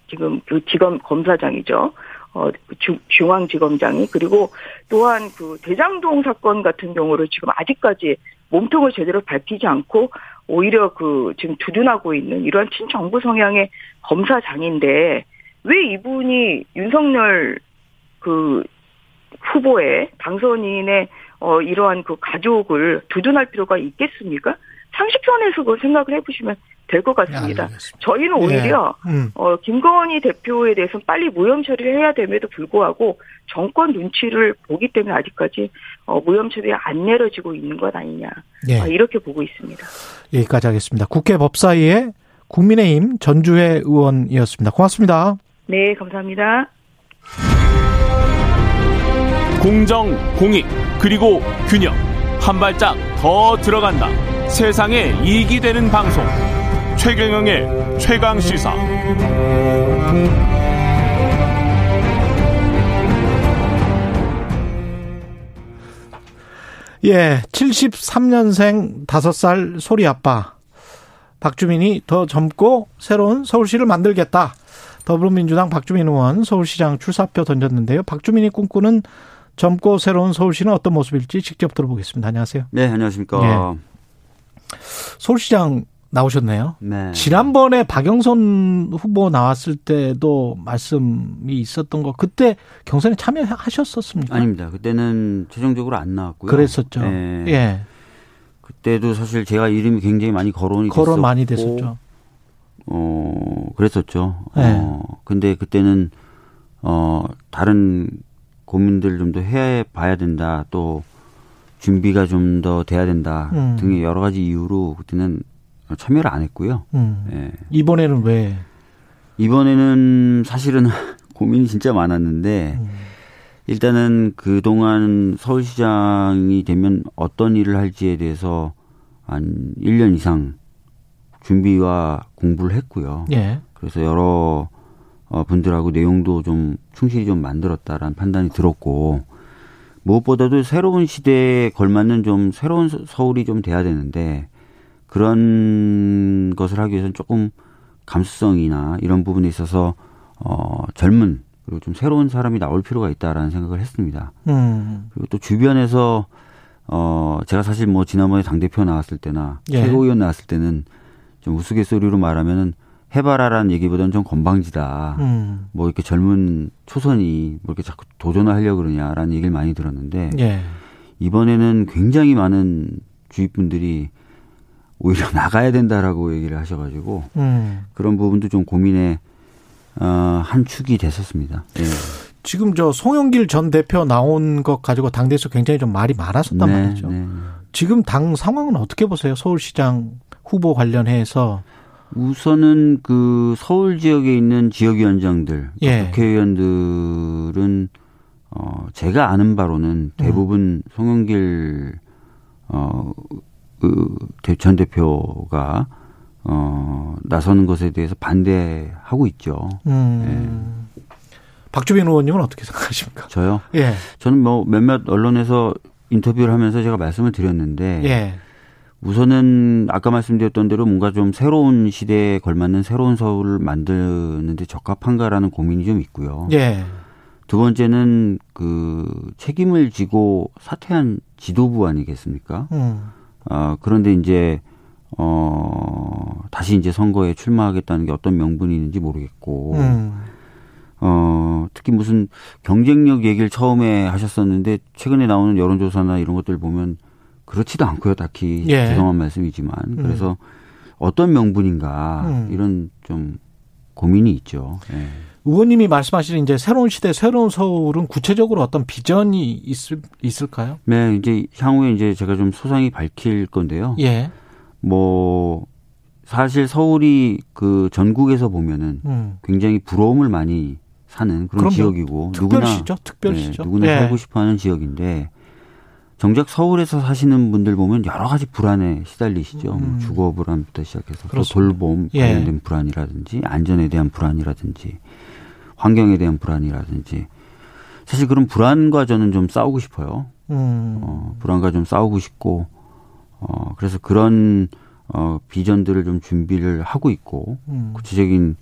지금 그 지검 검사장이죠. 어 주, 중앙지검장이 그리고 또한 그 대장동 사건 같은 경우를 지금 아직까지 몸통을 제대로 밝히지 않고 오히려 그 지금 두둔하고 있는 이러한 친정부 성향의 검사장인데 왜 이분이 윤석열 그 후보의 당선인의 어 이러한 그 가족을 두둔할 필요가 있겠습니까? 상식선에서 그 생각을 해보시면 될 것 같습니다. 네, 저희는 오히려 예. 음. 어 김건희 대표에 대해서 빨리 무혐 처리를 해야 됨에도 불구하고 정권 눈치를 보기 때문에 아직까지 어 무혐 처리 안 내려지고 있는 것 아니냐 예. 어, 이렇게 보고 있습니다. 여기까지 하겠습니다. 국회 법사위의 국민의힘 전주회 의원이었습니다. 고맙습니다. 네, 감사합니다. 공정, 공익, 그리고 균형. 한 발짝 더 들어간다. 세상에 이익이 되는 방송. 최경영의 최강 시사. 예, 73년생 5살 소리 아빠. 박주민이 더 젊고 새로운 서울시를 만들겠다. 더불어민주당 박주민 의원 서울시장 출사표 던졌는데요. 박주민이 꿈꾸는 젊고 새로운 서울시는 어떤 모습일지 직접 들어보겠습니다. 안녕하세요. 네, 안녕하십니까. 예. 서울시장 나오셨네요. 네. 지난번에 박영선 후보 나왔을 때도 말씀이 있었던 거 그때 경선에 참여하셨었습니까? 아닙니다. 그때는 최종적으로 안 나왔고요. 그랬었죠. 네. 예. 그때도 사실 제가 이름이 굉장히 많이 거론이 거론 됐었고, 많이 됐었죠. 어, 그랬었죠. 네. 어, 근데 그때는 어, 다른 고민들 좀 더 해 봐야 된다. 또 준비가 좀 더 돼야 된다. 음. 등의 여러 가지 이유로 그때는 참여를 안 했고요. 음. 예. 이번에는 왜? 이번에는 사실은 고민이 진짜 많았는데 음. 일단은 그동안 서울시장이 되면 어떤 일을 할지에 대해서 한 1년 이상 준비와 공부를 했고요. 예. 그래서 여러 어, 분들하고 내용도 좀 충실히 좀 만들었다라는 판단이 들었고 무엇보다도 새로운 시대에 걸맞는 좀 새로운 서울이 좀 돼야 되는데 그런 것을 하기 위해서는 조금 감수성이나 이런 부분에 있어서 어 젊은 그리고 좀 새로운 사람이 나올 필요가 있다라는 생각을 했습니다. 음. 그리고 또 주변에서 어 제가 사실 뭐 지난번에 당 대표 나왔을 때나 예. 최고위원 나왔을 때는 좀 우스갯소리로 말하면은 해봐라라는 얘기보다는 좀 건방지다. 음. 뭐 이렇게 젊은 초선이 뭐 이렇게 자꾸 도전을 하려고 그러냐라는 얘기를 많이 들었는데 예. 이번에는 굉장히 많은 주위 분들이 오히려 나가야 된다라고 얘기를 하셔가지고 음. 그런 부분도 좀 고민의 어, 한 축이 됐었습니다. 예. 지금 저 송영길 전 대표 나온 것 가지고 당대에서 굉장히 좀 말이 많았었단 네, 말이죠. 네. 지금 당 상황은 어떻게 보세요? 서울시장 후보 관련해서 우선은 그 서울 지역에 있는 지역위원장들, 예. 국회의원들은 어 제가 아는 바로는 대부분 음. 송영길 어 그전 대표가 어 나서는 것에 대해서 반대하고 있죠. 음. 예. 박주빈 의원님은 어떻게 생각하십니까? 저요? 예. 저는 뭐 몇몇 언론에서 인터뷰를 하면서 제가 말씀을 드렸는데 예. 우선은 아까 말씀드렸던 대로 뭔가 좀 새로운 시대에 걸맞는 새로운 서울을 만드는데 적합한가라는 고민이 좀 있고요. 예. 두 번째는 그 책임을 지고 사퇴한 지도부 아니겠습니까? 음. 어, 그런데 이제 어, 다시 이제 선거에 출마하겠다는 게 어떤 명분이 있는지 모르겠고, 음. 어, 특히 무슨 경쟁력 얘기를 처음에 하셨었는데, 최근에 나오는 여론조사나 이런 것들 보면 그렇지도 않고요, 딱히. 예. 죄송한 말씀이지만. 음. 그래서 어떤 명분인가, 음. 이런 좀 고민이 있죠. 예. 의원님이 말씀하시는 이제 새로운 시대, 새로운 서울은 구체적으로 어떤 비전이 있을, 있을까요? 네, 이제 향후에 이제 제가 좀 소상히 밝힐 건데요. 예. 뭐, 사실 서울이 그 전국에서 보면은 음. 굉장히 부러움을 많이 사는 그런 지역이고 특별시죠, 특별시죠. 네, 누구나 예. 살고 싶어하는 지역인데 정작 서울에서 사시는 분들 보면 여러 가지 불안에 시달리시죠. 뭐 음. 주거 불안부터 시작해서 또 돌봄 예. 관련된 예. 불안이라든지 안전에 대한 불안이라든지 환경에 대한 불안이라든지 사실 그런 불안과 저는 좀 싸우고 싶어요. 음. 어, 불안과 좀 싸우고 싶고 어, 그래서 그런 어, 비전들을 좀 준비를 하고 있고 음. 구체적인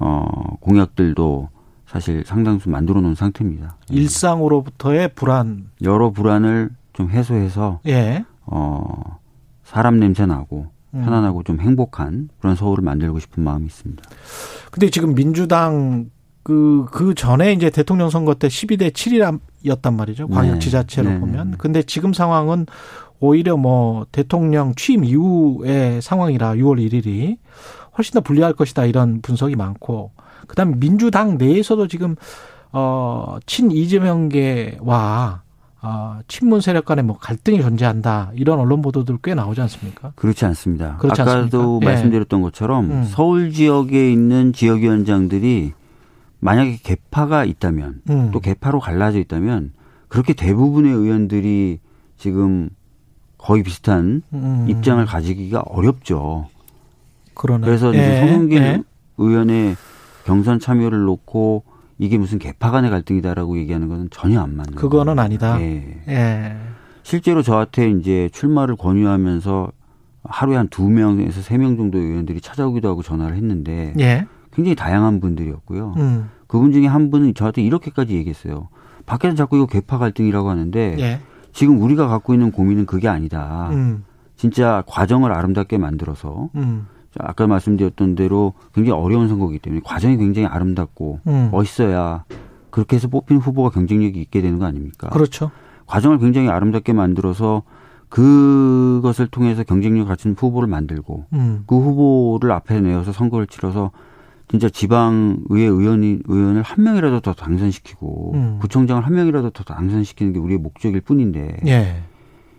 어, 공약들도 사실 상당수 만들어 놓은 상태입니다. 일상으로부터의 불안 여러 불안을 좀 해소해서 예. 어, 사람 냄새 나고 음. 편안하고 좀 행복한 그런 서울을 만들고 싶은 마음이 있습니다. 근데 지금 민주당 그, 그 전에 이제 대통령 선거 때 12대 7이었단 말이죠. 광역지자체로 네. 네. 보면. 근데 지금 상황은 오히려 뭐 대통령 취임 이후의 상황이라 6월 1일이 훨씬 더 불리할 것이다 이런 분석이 많고 그다음에 민주당 내에서도 지금 어 친이재명계와 어, 친문 세력 간에 뭐 갈등이 존재한다 이런 언론 보도들 꽤 나오지 않습니까? 그렇지 않습니다. 그렇지 아까도 않습니까? 예. 말씀드렸던 것처럼 음. 서울 지역에 있는 지역위원장들이 만약에 개파가 있다면 음. 또 개파로 갈라져 있다면 그렇게 대부분의 의원들이 지금 거의 비슷한 음. 입장을 가지기가 어렵죠. 그러네. 그래서 이제 예. 송영길 예. 의원의 경선 참여를 놓고 이게 무슨 개파 간의 갈등이다라고 얘기하는 것은 전혀 안 맞는 그거는 거예요. 아니다. 예. 예. 실제로 저한테 이제 출마를 권유하면서 하루에 한 두 명에서 세 명 정도 의원들이 찾아오기도 하고 전화를 했는데 예. 굉장히 다양한 분들이었고요. 음. 그분 중에 한 분은 저한테 이렇게까지 얘기했어요. 밖에서 자꾸 이거 개파 갈등이라고 하는데 예. 지금 우리가 갖고 있는 고민은 그게 아니다. 음. 진짜 과정을 아름답게 만들어서 음. 아까 말씀드렸던 대로 굉장히 어려운 선거이기 때문에 과정이 굉장히 아름답고 음. 멋있어야 그렇게 해서 뽑힌 후보가 경쟁력이 있게 되는 거 아닙니까? 그렇죠. 과정을 굉장히 아름답게 만들어서 그것을 통해서 경쟁력 갖춘 후보를 만들고 음. 그 후보를 앞에 내어서 선거를 치러서 진짜 지방의회 의원이 의원을 한 명이라도 더 당선시키고 음. 구청장을 한 명이라도 더 당선시키는 게 우리의 목적일 뿐인데 예.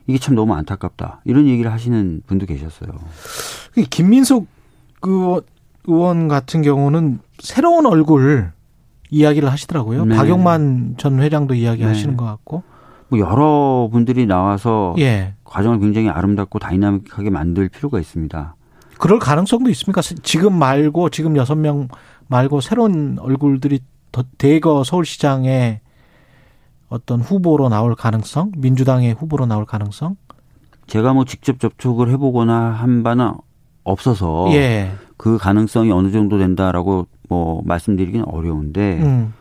이게 참 너무 안타깝다 이런 얘기를 하시는 분도 계셨어요. 김민석 그 의원 같은 경우는 새로운 얼굴 이야기를 하시더라고요. 네. 박용만 전 회장도 이야기하시는 네. 것 같고. 뭐 여러 분들이 나와서 예. 과정을 굉장히 아름답고 다이나믹하게 만들 필요가 있습니다. 그럴 가능성도 있습니까? 지금 말고 지금 여섯 명 말고 새로운 얼굴들이 더 대거 서울시장에 어떤 후보로 나올 가능성, 민주당의 후보로 나올 가능성? 제가 뭐 직접 접촉을 해보거나 한 바는 없어서 예. 그 가능성이 어느 정도 된다라고 뭐 말씀드리기는 어려운데 음.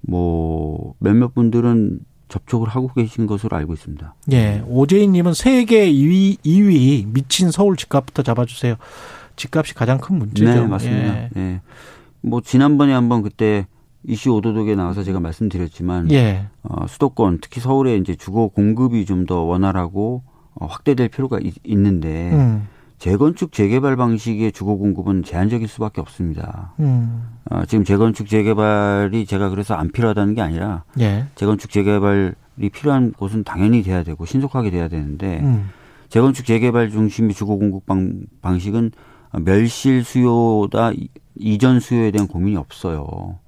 뭐 몇몇 분들은 접촉을 하고 계신 것으로 알고 있습니다. 예. 오재인님은 세계 2위, 2위 미친 서울 집값부터 잡아주세요. 집값이 가장 큰 문제죠. 네, 맞습니다. 예. 예. 뭐 지난번에 한번 그때 이슈 오도독에 나와서 제가 말씀드렸지만 예. 어, 수도권 특히 서울에 이제 주거 공급이 좀 더 원활하고 어, 확대될 필요가 있, 는데 음. 재건축 재개발 방식의 주거 공급은 제한적일 수밖에 없습니다. 음. 어, 지금 재건축 재개발이 제가 그래서 안 필요하다는 게 아니라 예. 재건축 재개발이 필요한 곳은 당연히 돼야 되고 신속하게 돼야 되는데 음. 재건축 재개발 중심의 주거 공급 방, 방식은 멸실 수요다 이전 수요에 대한 고민이 없어요.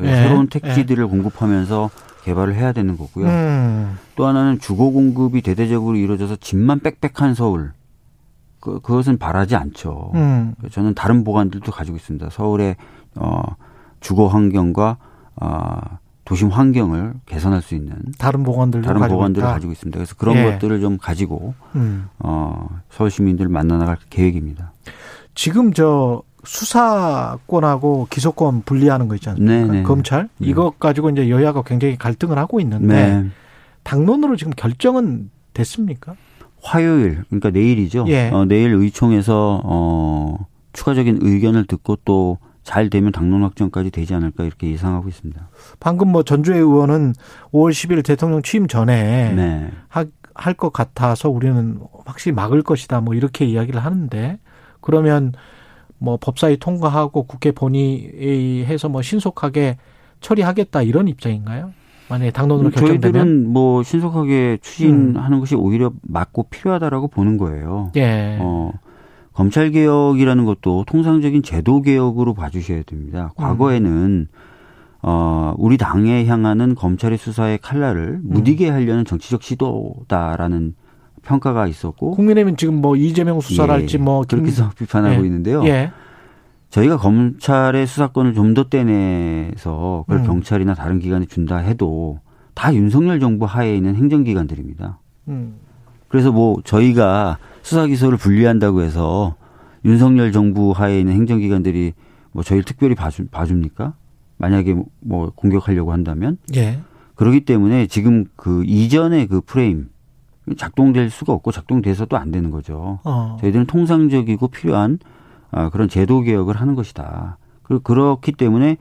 예. 새로운 택지들을 예. 공급하면서 개발을 해야 되는 거고요. 음. 또 하나는 주거 공급이 대대적으로 이루어져서 집만 빽빽한 서울 그, 그것은 바라지 않죠. 음. 저는 다른 보관들도 가지고 있습니다. 서울의 어, 주거 환경과 어, 도심 환경을 개선할 수 있는 다른 보관들 다른 가지고 보관들을 있다. 가지고 있습니다. 그래서 그런 예. 것들을 좀 가지고 음. 어, 서울 시민들을 만나 나갈 계획입니다. 지금 저 수사권하고 기소권 분리하는 거 있지 않습니까? 네네. 네. 검찰 네. 이것 가지고 이제 여야가 굉장히 갈등을 하고 있는데 네. 당론으로 지금 결정은 됐습니까? 화요일 그러니까 내일이죠. 예. 어, 내일 의총에서 어, 추가적인 의견을 듣고 또 잘 되면 당론 확정까지 되지 않을까 이렇게 예상하고 있습니다. 방금 뭐 전주의 의원은 5월 10일 대통령 취임 전에 네. 할것 같아서 우리는 확실히 막을 것이다 뭐 이렇게 이야기를 하는데 그러면 뭐 법사위 통과하고 국회 본의해서 뭐 신속하게 처리하겠다 이런 입장인가요? 만약에 당론으로 결정되면 저희들은 뭐 신속하게 추진하는 음. 것이 오히려 맞고 필요하다라고 보는 거예요. 예. 어, 검찰 개혁이라는 것도 통상적인 제도 개혁으로 봐주셔야 됩니다. 과거에는 음. 어, 우리 당에 향하는 검찰의 수사의 칼날을 무디게 음. 하려는 정치적 시도다라는 평가가 있었고 국민의힘은 지금 뭐 이재명 수사랄지 예, 뭐 그렇게 해서 비판하고 예. 있는데요. 예. 저희가 검찰의 수사권을 좀 더 떼내서 그걸 음. 경찰이나 다른 기관에 준다 해도 다 윤석열 정부 하에 있는 행정기관들입니다. 음. 그래서 뭐 저희가 수사 기소를 분리한다고 해서 윤석열 정부 하에 있는 행정기관들이 뭐 저희를 특별히 봐주, 봐줍니까? 만약에 뭐 공격하려고 한다면? 예. 그렇기 때문에 지금 그 이전의 그 프레임 작동될 수가 없고 작동돼서도 안 되는 거죠. 어. 저희들은 통상적이고 필요한 아, 그런 제도 개혁을 하는 것이다. 그리고 그렇기 때문에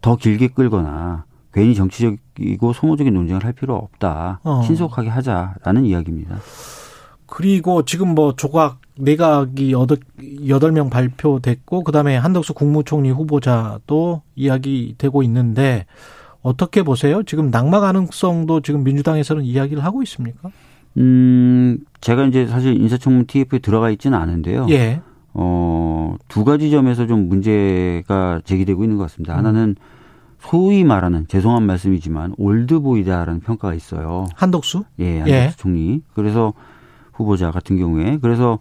더 길게 끌거나 괜히 정치적이고 소모적인 논쟁을 할 필요 없다. 어. 신속하게 하자라는 이야기입니다. 그리고 지금 뭐 조각 내각이 여덟 명 발표됐고 그다음에 한덕수 국무총리 후보자도 이야기되고 있는데 어떻게 보세요? 지금 낙마 가능성도 지금 민주당에서는 이야기를 하고 있습니까? 음, 제가 이제 사실 인사청문 TF에 들어가 있지는 않은데요. 예. 어, 두 가지 점에서 좀 문제가 제기되고 있는 것 같습니다. 음. 하나는 소위 말하는 죄송한 말씀이지만 올드보이다라는 평가가 있어요. 한덕수? 예, 한덕수 예. 총리. 그래서 후보자 같은 경우에 그래서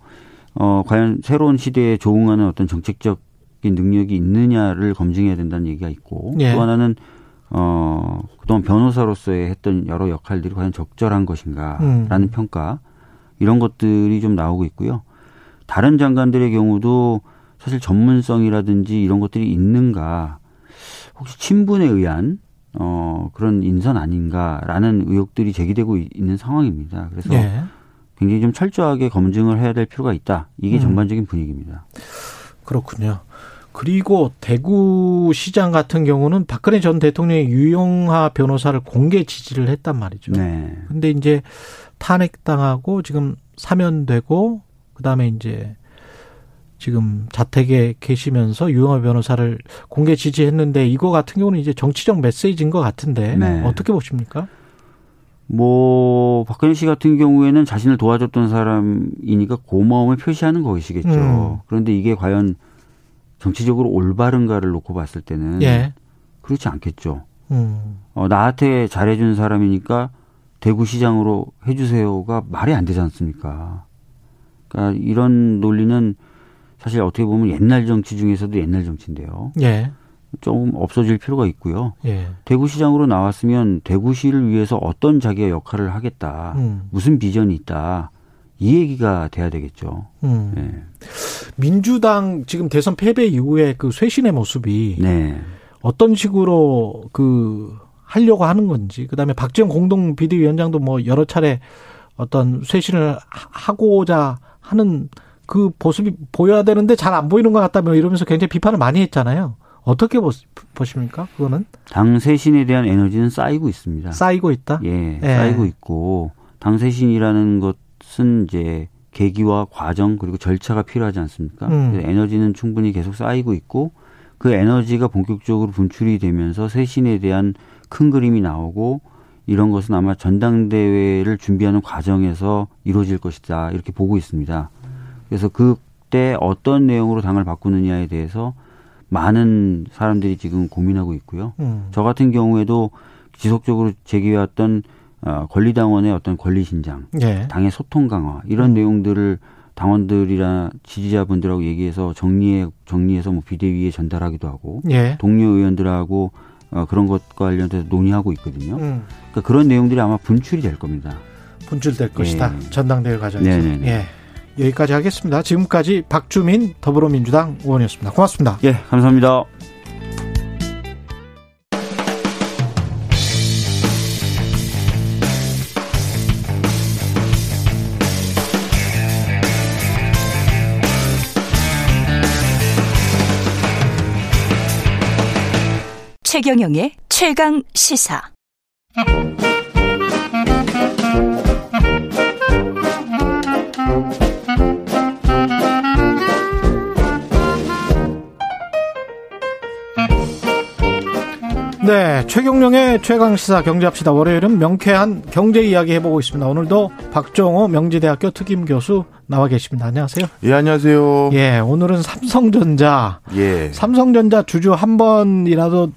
어 과연 새로운 시대에 조응하는 어떤 정책적인 능력이 있느냐를 검증해야 된다는 얘기가 있고 예. 또 하나는 어, 그동안 변호사로서의 했던 여러 역할들이 과연 적절한 것인가라는 음. 평가 이런 것들이 좀 나오고 있고요. 다른 장관들의 경우도 사실 전문성이라든지 이런 것들이 있는가 혹시 친분에 의한 어, 그런 인선 아닌가라는 의혹들이 제기되고 있는 상황입니다. 그래서 예. 굉장히 좀 철저하게 검증을 해야 될 필요가 있다. 이게 음. 전반적인 분위기입니다. 그렇군요. 그리고 대구 시장 같은 경우는 박근혜 전 대통령의 유용하 변호사를 공개 지지를 했단 말이죠. 네. 근데 이제 탄핵당하고 지금 사면되고 그다음에 이제 지금 자택에 계시면서 유영하 변호사를 공개 지지했는데 이거 같은 경우는 이제 정치적 메시지인 것 같은데 네. 어떻게 보십니까? 뭐 박근혜 씨 같은 경우에는 자신을 도와줬던 사람이니까 고마움을 표시하는 것이겠죠. 음. 그런데 이게 과연 정치적으로 올바른가를 놓고 봤을 때는 예. 그렇지 않겠죠. 음. 어, 나한테 잘해준 사람이니까 대구시장으로 해주세요가 말이 안 되지 않습니까? 그러니까 이런 논리는 사실 어떻게 보면 옛날 정치 중에서도 옛날 정치인데요. 예. 좀 없어질 필요가 있고요. 예. 대구시장으로 나왔으면 대구시를 위해서 어떤 자기가 역할을 하겠다, 음. 무슨 비전이 있다, 이 얘기가 돼야 되겠죠. 음. 네. 민주당 지금 대선 패배 이후에 그 쇄신의 모습이 네. 어떤 식으로 그 하려고 하는 건지, 그 다음에 박지원 공동 비대위원장도 뭐 여러 차례 어떤 쇄신을 하고자 하는 그 모습이 보여야 되는데 잘 안 보이는 것 같다 뭐 이러면서 굉장히 비판을 많이 했잖아요. 어떻게 보십니까? 그거는 당 쇄신에 대한 에너지는 쌓이고 있습니다. 쌓이고 있다. 예, 예. 쌓이고 있고 당 쇄신이라는 것 은 이제 계기와 과정 그리고 절차가 필요하지 않습니까? 음. 에너지는 충분히 계속 쌓이고 있고 그 에너지가 본격적으로 분출이 되면서 쇄신에 대한 큰 그림이 나오고 이런 것은 아마 전당대회를 준비하는 과정에서 이루어질 것이다 이렇게 보고 있습니다. 그래서 그때 어떤 내용으로 당을 바꾸느냐에 대해서 많은 사람들이 지금 고민하고 있고요. 음. 저 같은 경우에도 지속적으로 제기해왔던 어, 권리당원의 어떤 권리 신장, 예. 당의 소통 강화 이런 음. 내용들을 당원들이나 지지자분들하고 얘기해서 정리해 정리해서 뭐 비대위에 전달하기도 하고 예. 동료 의원들하고 어, 그런 것과 관련돼서 논의하고 있거든요. 음. 그러니까 그런 내용들이 아마 분출이 될 겁니다. 분출될 것이다. 예. 전당대회 과정에서. 네네네. 예. 여기까지 하겠습니다. 지금까지 박주민 더불어민주당 의원이었습니다. 고맙습니다. 예, 감사합니다. 최경영의 최강 시사. 네, 최경령의 최강 시사 경제합시다. 월요일은 명쾌한 경제 이야기 해보고 있습니다. 오늘도 박종호 명지대학교 특임 교수 나와 계십니다. 안녕하세요. 예, 안녕하세요. 예, 오늘은 삼성전자. 예. 삼성전자 주주 한 번이라도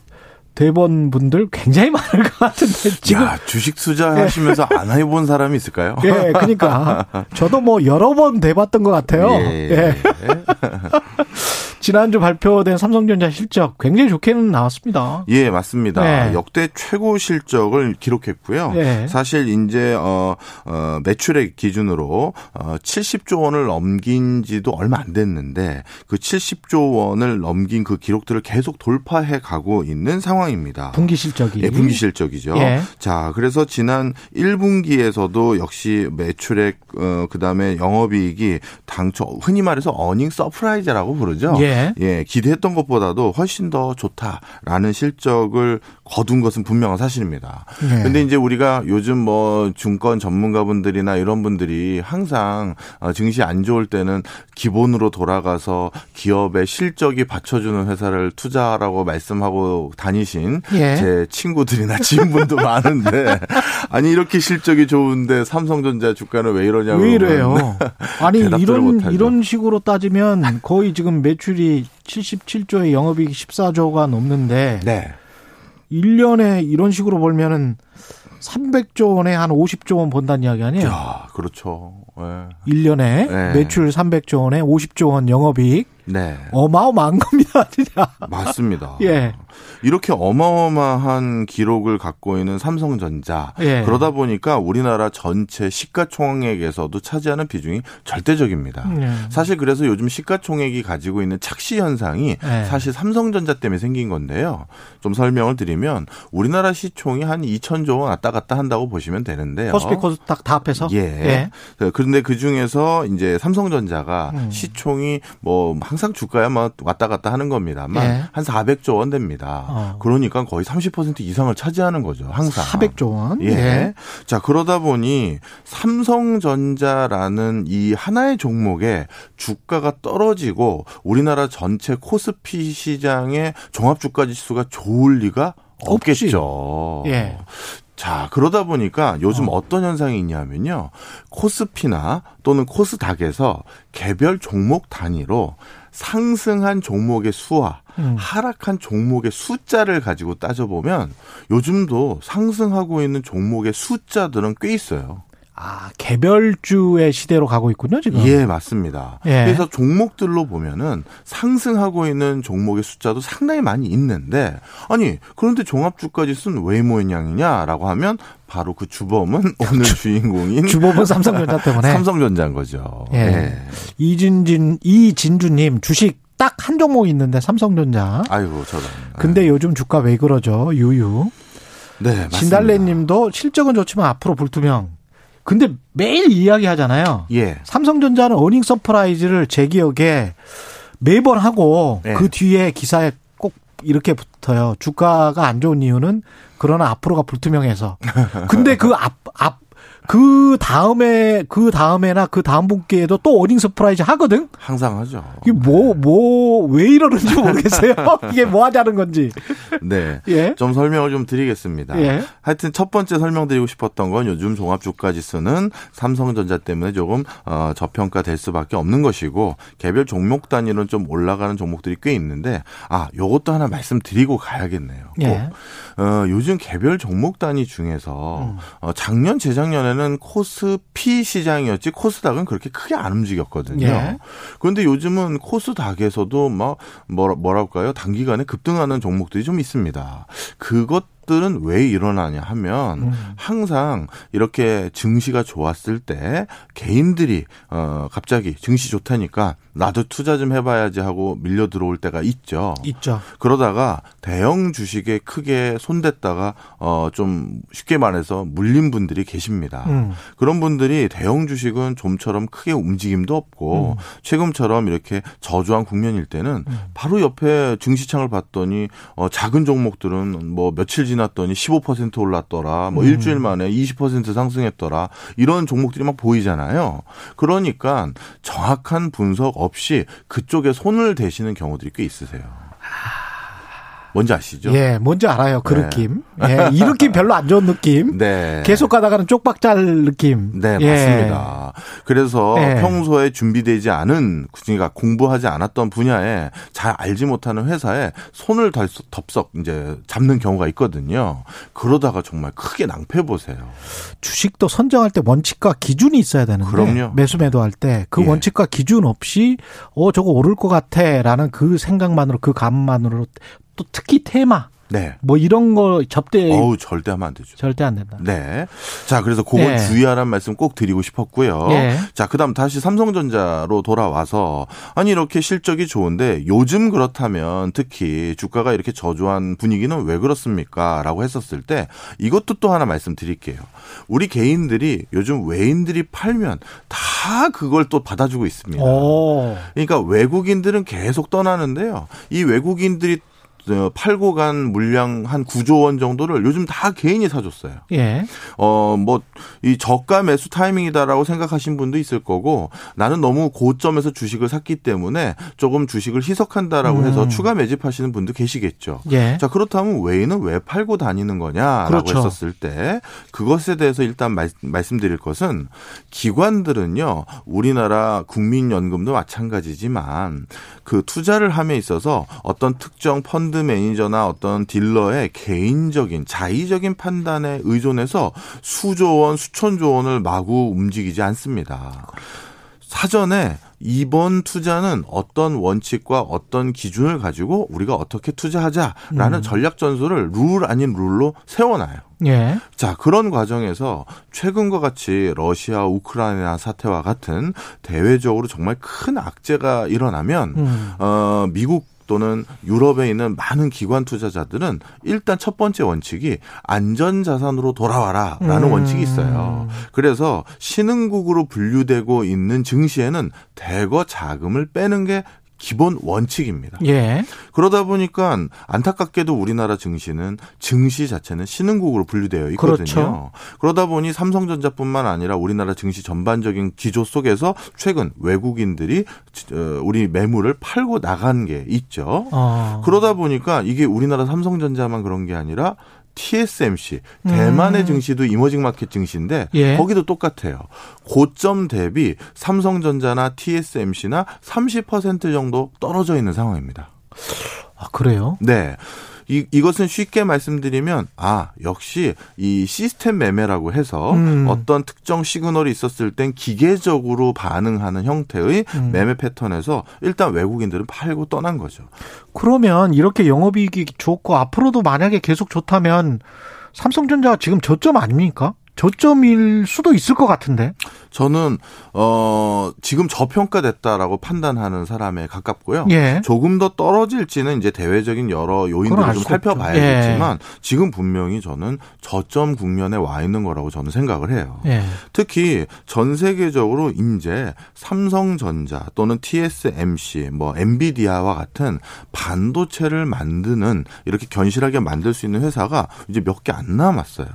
대본 분들 굉장히 많을 것 같은데 지금 야, 주식 투자 하시면서 예. 안 해본 사람이 있을까요? 예, 그러니까 저도 뭐 여러 번 대봤던 것 같아요. 예. 예. 지난주 발표된 삼성전자 실적 굉장히 좋게는 나왔습니다. 예, 맞습니다. 네. 역대 최고 실적을 기록했고요. 네. 사실 이제 어, 어 매출액 기준으로 어 70조 원을 넘긴 지도 얼마 안 됐는데 그 70조 원을 넘긴 그 기록들을 계속 돌파해 가고 있는 상황입니다. 분기 실적이. 예, 분기 실적이죠. 예. 자, 그래서 지난 1분기에서도 역시 매출액 어 그다음에 영업이익이 당초 흔히 말해서 earning surprise라고 부르죠. 예. 예. 예, 기대했던 것보다도 훨씬 더 좋다라는 실적을 거둔 것은 분명한 사실입니다. 네. 근데 이제 우리가 요즘 뭐 증권 전문가분들이나 이런 분들이 항상 어, 증시 안 좋을 때는 기본으로 돌아가서 기업의 실적이 받쳐주는 회사를 투자하라고 말씀하고 다니신 예. 제 친구들이나 지인분도 많은데 아니 이렇게 실적이 좋은데 삼성전자 주가는 왜 이러냐고 왜 이래요? 아니 이런 이런 식으로 따지면 거의 지금 매출이 77조의 영업이익 14조가 넘는데 네. 1년에 이런 식으로 벌면은 300조 원에 한 50조 원 번다는 이야기 아니에요? 야, 그렇죠. 네. 1년에 네. 매출 300조 원에 50조 원 영업이익 네. 어마어마한 겁니다, 진짜. 맞습니다. 예. 이렇게 어마어마한 기록을 갖고 있는 삼성전자. 예. 그러다 보니까 우리나라 전체 시가총액에서도 차지하는 비중이 절대적입니다. 예. 사실 그래서 요즘 시가총액이 가지고 있는 착시 현상이 예. 사실 삼성전자 때문에 생긴 건데요. 좀 설명을 드리면 우리나라 시총이 한 2천조 원 왔다 갔다 한다고 보시면 되는데요. 코스피 코스닥 다 합해서? 예. 예. 그런데 그 중에서 이제 삼성전자가 음. 시총이 뭐 항상 주가야 뭐 왔다 갔다 하는 겁니다만 예. 한 400조 원 됩니다. 어. 그러니까 거의 30% 이상을 차지하는 거죠. 항상. 400조 원. 예. 예. 자, 그러다 보니 삼성전자라는 이 하나의 종목에 주가가 떨어지고 우리나라 전체 코스피 시장의 종합 주가 지수가 좋을 리가 없겠죠. 예. 자, 그러다 보니까 요즘 어. 떤 현상이 있냐면요. 코스피나 또는 코스닥에서 개별 종목 단위로 상승한 종목의 수와 음. 하락한 종목의 숫자를 가지고 따져보면 요즘도 상승하고 있는 종목의 숫자들은 꽤 있어요. 아, 개별주의 시대로 가고 있군요, 지금. 예, 맞습니다. 예. 그래서 종목들로 보면은 상승하고 있는 종목의 숫자도 상당히 많이 있는데, 아니, 그런데 종합주가지수는 왜 모양이냐라고 하면 바로 그 주범은 오늘 주인공인 주범은 삼성전자 때문에 삼성전자인 거죠. 예. 예. 이진진 이진주님 주식 딱 한 종목 있는데 삼성전자. 아이고 저런. 근데 네. 요즘 주가 왜 그러죠? 유유. 네, 맞습니다. 진달래님도 실적은 좋지만 앞으로 불투명. 근데 매일 이야기하잖아요. 예. 삼성전자는 earning surprise를 제 기억에 매번 하고 예. 그 뒤에 기사에 꼭 이렇게 붙어요. 주가가 안 좋은 이유는 그러나 앞으로가 불투명해서. 근데 그 앞, 앞, 그 다음에 그 다음에나 그 다음 분기에도 또 earning surprise 하거든. 항상 하죠. 이게 뭐 뭐 왜 이러는지 모르겠어요. 이게 뭐 하자는 건지. 네. 예. 좀 설명을 좀 드리겠습니다. 예. 하여튼 첫 번째 설명드리고 싶었던 건 요즘 종합 주가 지수는 삼성전자 때문에 조금 어, 저평가될 수밖에 없는 것이고 개별 종목 단위로는 좀 올라가는 종목들이 꽤 있는데 아 요것도 하나 말씀드리고 가야겠네요. 예. 어, 요즘 개별 종목 단위 중에서 음. 어, 작년 재작년에는 코스피 시장이었지 코스닥은 그렇게 크게 안 움직였거든요. 예. 그런데 요즘은 코스닥에서도 막 뭐라 뭐랄까요 단기간에 급등하는 종목들이 좀 있습니다. 그것 것들은 왜 일어나냐 하면 음. 항상 이렇게 증시가 좋았을 때 개인들이 어 갑자기 증시 좋다니까 나도 투자 좀 해봐야지 하고 밀려 들어올 때가 있죠. 있죠. 그러다가 대형 주식에 크게 손댔다가 어 좀 쉽게 말해서 물린 분들이 계십니다. 음. 그런 분들이 대형 주식은 좀처럼 크게 움직임도 없고 음. 최근처럼 이렇게 저조한 국면일 때는 음. 바로 옆에 증시창을 봤더니 어 작은 종목들은 뭐 며칠 지났더니 15% 올랐더라. 뭐 음. 일주일 만에 20% 상승했더라. 이런 종목들이 막 보이잖아요. 그러니까 정확한 분석 없이 그쪽에 손을 대시는 경우들이 꽤 있으세요. 뭔지 아시죠? 예, 뭔지 알아요. 그 네. 느낌. 예, 이 느낌 별로 안 좋은 느낌. 네. 계속 가다가는 쪽박잘 느낌. 네, 예. 맞습니다. 그래서 예. 평소에 준비되지 않은, 그러니까 공부하지 않았던 분야에 잘 알지 못하는 회사에 손을 덥석 이제 잡는 경우가 있거든요. 그러다가 정말 크게 낭패 보세요. 주식도 선정할 때 원칙과 기준이 있어야 되는데. 그럼요. 매수 매도할 때그 예. 원칙과 기준 없이 어 저거 오를 것 같아라는 그 생각만으로 그 감만으로 또 특히 테마 네. 뭐 이런 거 접대. 어우, 절대 하면 안 되죠. 절대 안 된다. 네. 자, 그래서 그건 네. 주의하라는 말씀 꼭 드리고 싶었고요. 네. 자, 그 다음 다시 삼성전자로 돌아와서 아니, 이렇게 실적이 좋은데 요즘 그렇다면 특히 주가가 이렇게 저조한 분위기는 왜 그렇습니까? 라고 했었을 때 이것도 또 하나 말씀드릴게요. 우리 개인들이 요즘 외인들이 팔면 다 그걸 또 받아주고 있습니다. 오. 그러니까 외국인들은 계속 떠나는데요. 이 외국인들이 팔고 간 물량 한 9조 원 정도를 요즘 다 개인이 사줬어요. 예. 어, 뭐, 이 저가 매수 타이밍이다라고 생각하신 분도 있을 거고 나는 너무 고점에서 주식을 샀기 때문에 조금 주식을 희석한다라고 음. 해서 추가 매집하시는 분도 계시겠죠. 예. 자, 그렇다면 외인은 왜 팔고 다니는 거냐라고 그렇죠. 했었을 때 그것에 대해서 일단 말, 말씀드릴 것은 기관들은요, 우리나라 국민연금도 마찬가지지만 그 투자를 함에 있어서 어떤 특정 펀드 브랜드 매니저나 어떤 딜러의 개인적인 자의적인 판단에 의존해서 수조 원, 수천조 원을 마구 움직이지 않습니다. 사전에 이번 투자는 어떤 원칙과 어떤 기준을 가지고 우리가 어떻게 투자하자라는 음. 전략 전술을 룰 아닌 룰로 세워놔요. 예. 자, 그런 과정에서 최근과 같이 러시아 우크라이나 사태와 같은 대외적으로 정말 큰 악재가 일어나면 음. 어 미국 또는 유럽에 있는 많은 기관 투자자들은 일단 첫 번째 원칙이 안전 자산으로 돌아와라라는 음. 원칙이 있어요. 그래서 신흥국으로 분류되고 있는 증시에는 대거 자금을 빼는 게 기본 원칙입니다. 예. 그러다 보니까 안타깝게도 우리나라 증시는 증시 자체는 신흥국으로 분류되어 있거든요. 그렇죠. 그러다 보니 삼성전자뿐만 아니라 우리나라 증시 전반적인 기조 속에서 최근 외국인들이 어, 우리 매물을 팔고 나간 게 있죠. 어. 그러다 보니까 이게 우리나라 삼성전자만 그런 게 아니라 TSMC 대만의 음. 증시도 이머징 마켓 증시인데 예. 거기도 똑같아요. 고점 대비 삼성전자나 TSMC나 30% 정도 떨어져 있는 상황입니다. 아, 그래요? 네. 이, 이것은 쉽게 말씀드리면 아 역시 이 시스템 매매라고 해서 음. 어떤 특정 시그널이 있었을 땐 기계적으로 반응하는 형태의 음. 매매 패턴에서 일단 외국인들은 팔고 떠난 거죠. 그러면 이렇게 영업이익이 좋고 앞으로도 만약에 계속 좋다면 삼성전자가 지금 저점 아닙니까? 저점일 수도 있을 것 같은데. 저는 어 지금 저평가됐다라고 판단하는 사람에 가깝고요. 예. 조금 더 떨어질지는 이제 대외적인 여러 요인들을 좀 살펴봐야겠지만 예. 지금 분명히 저는 저점 국면에 와 있는 거라고 저는 생각을 해요. 예. 특히 전 세계적으로 이제 삼성전자 또는 TSMC, 뭐 엔비디아와 같은 반도체를 만드는 이렇게 견실하게 만들 수 있는 회사가 이제 몇 개 안 남았어요.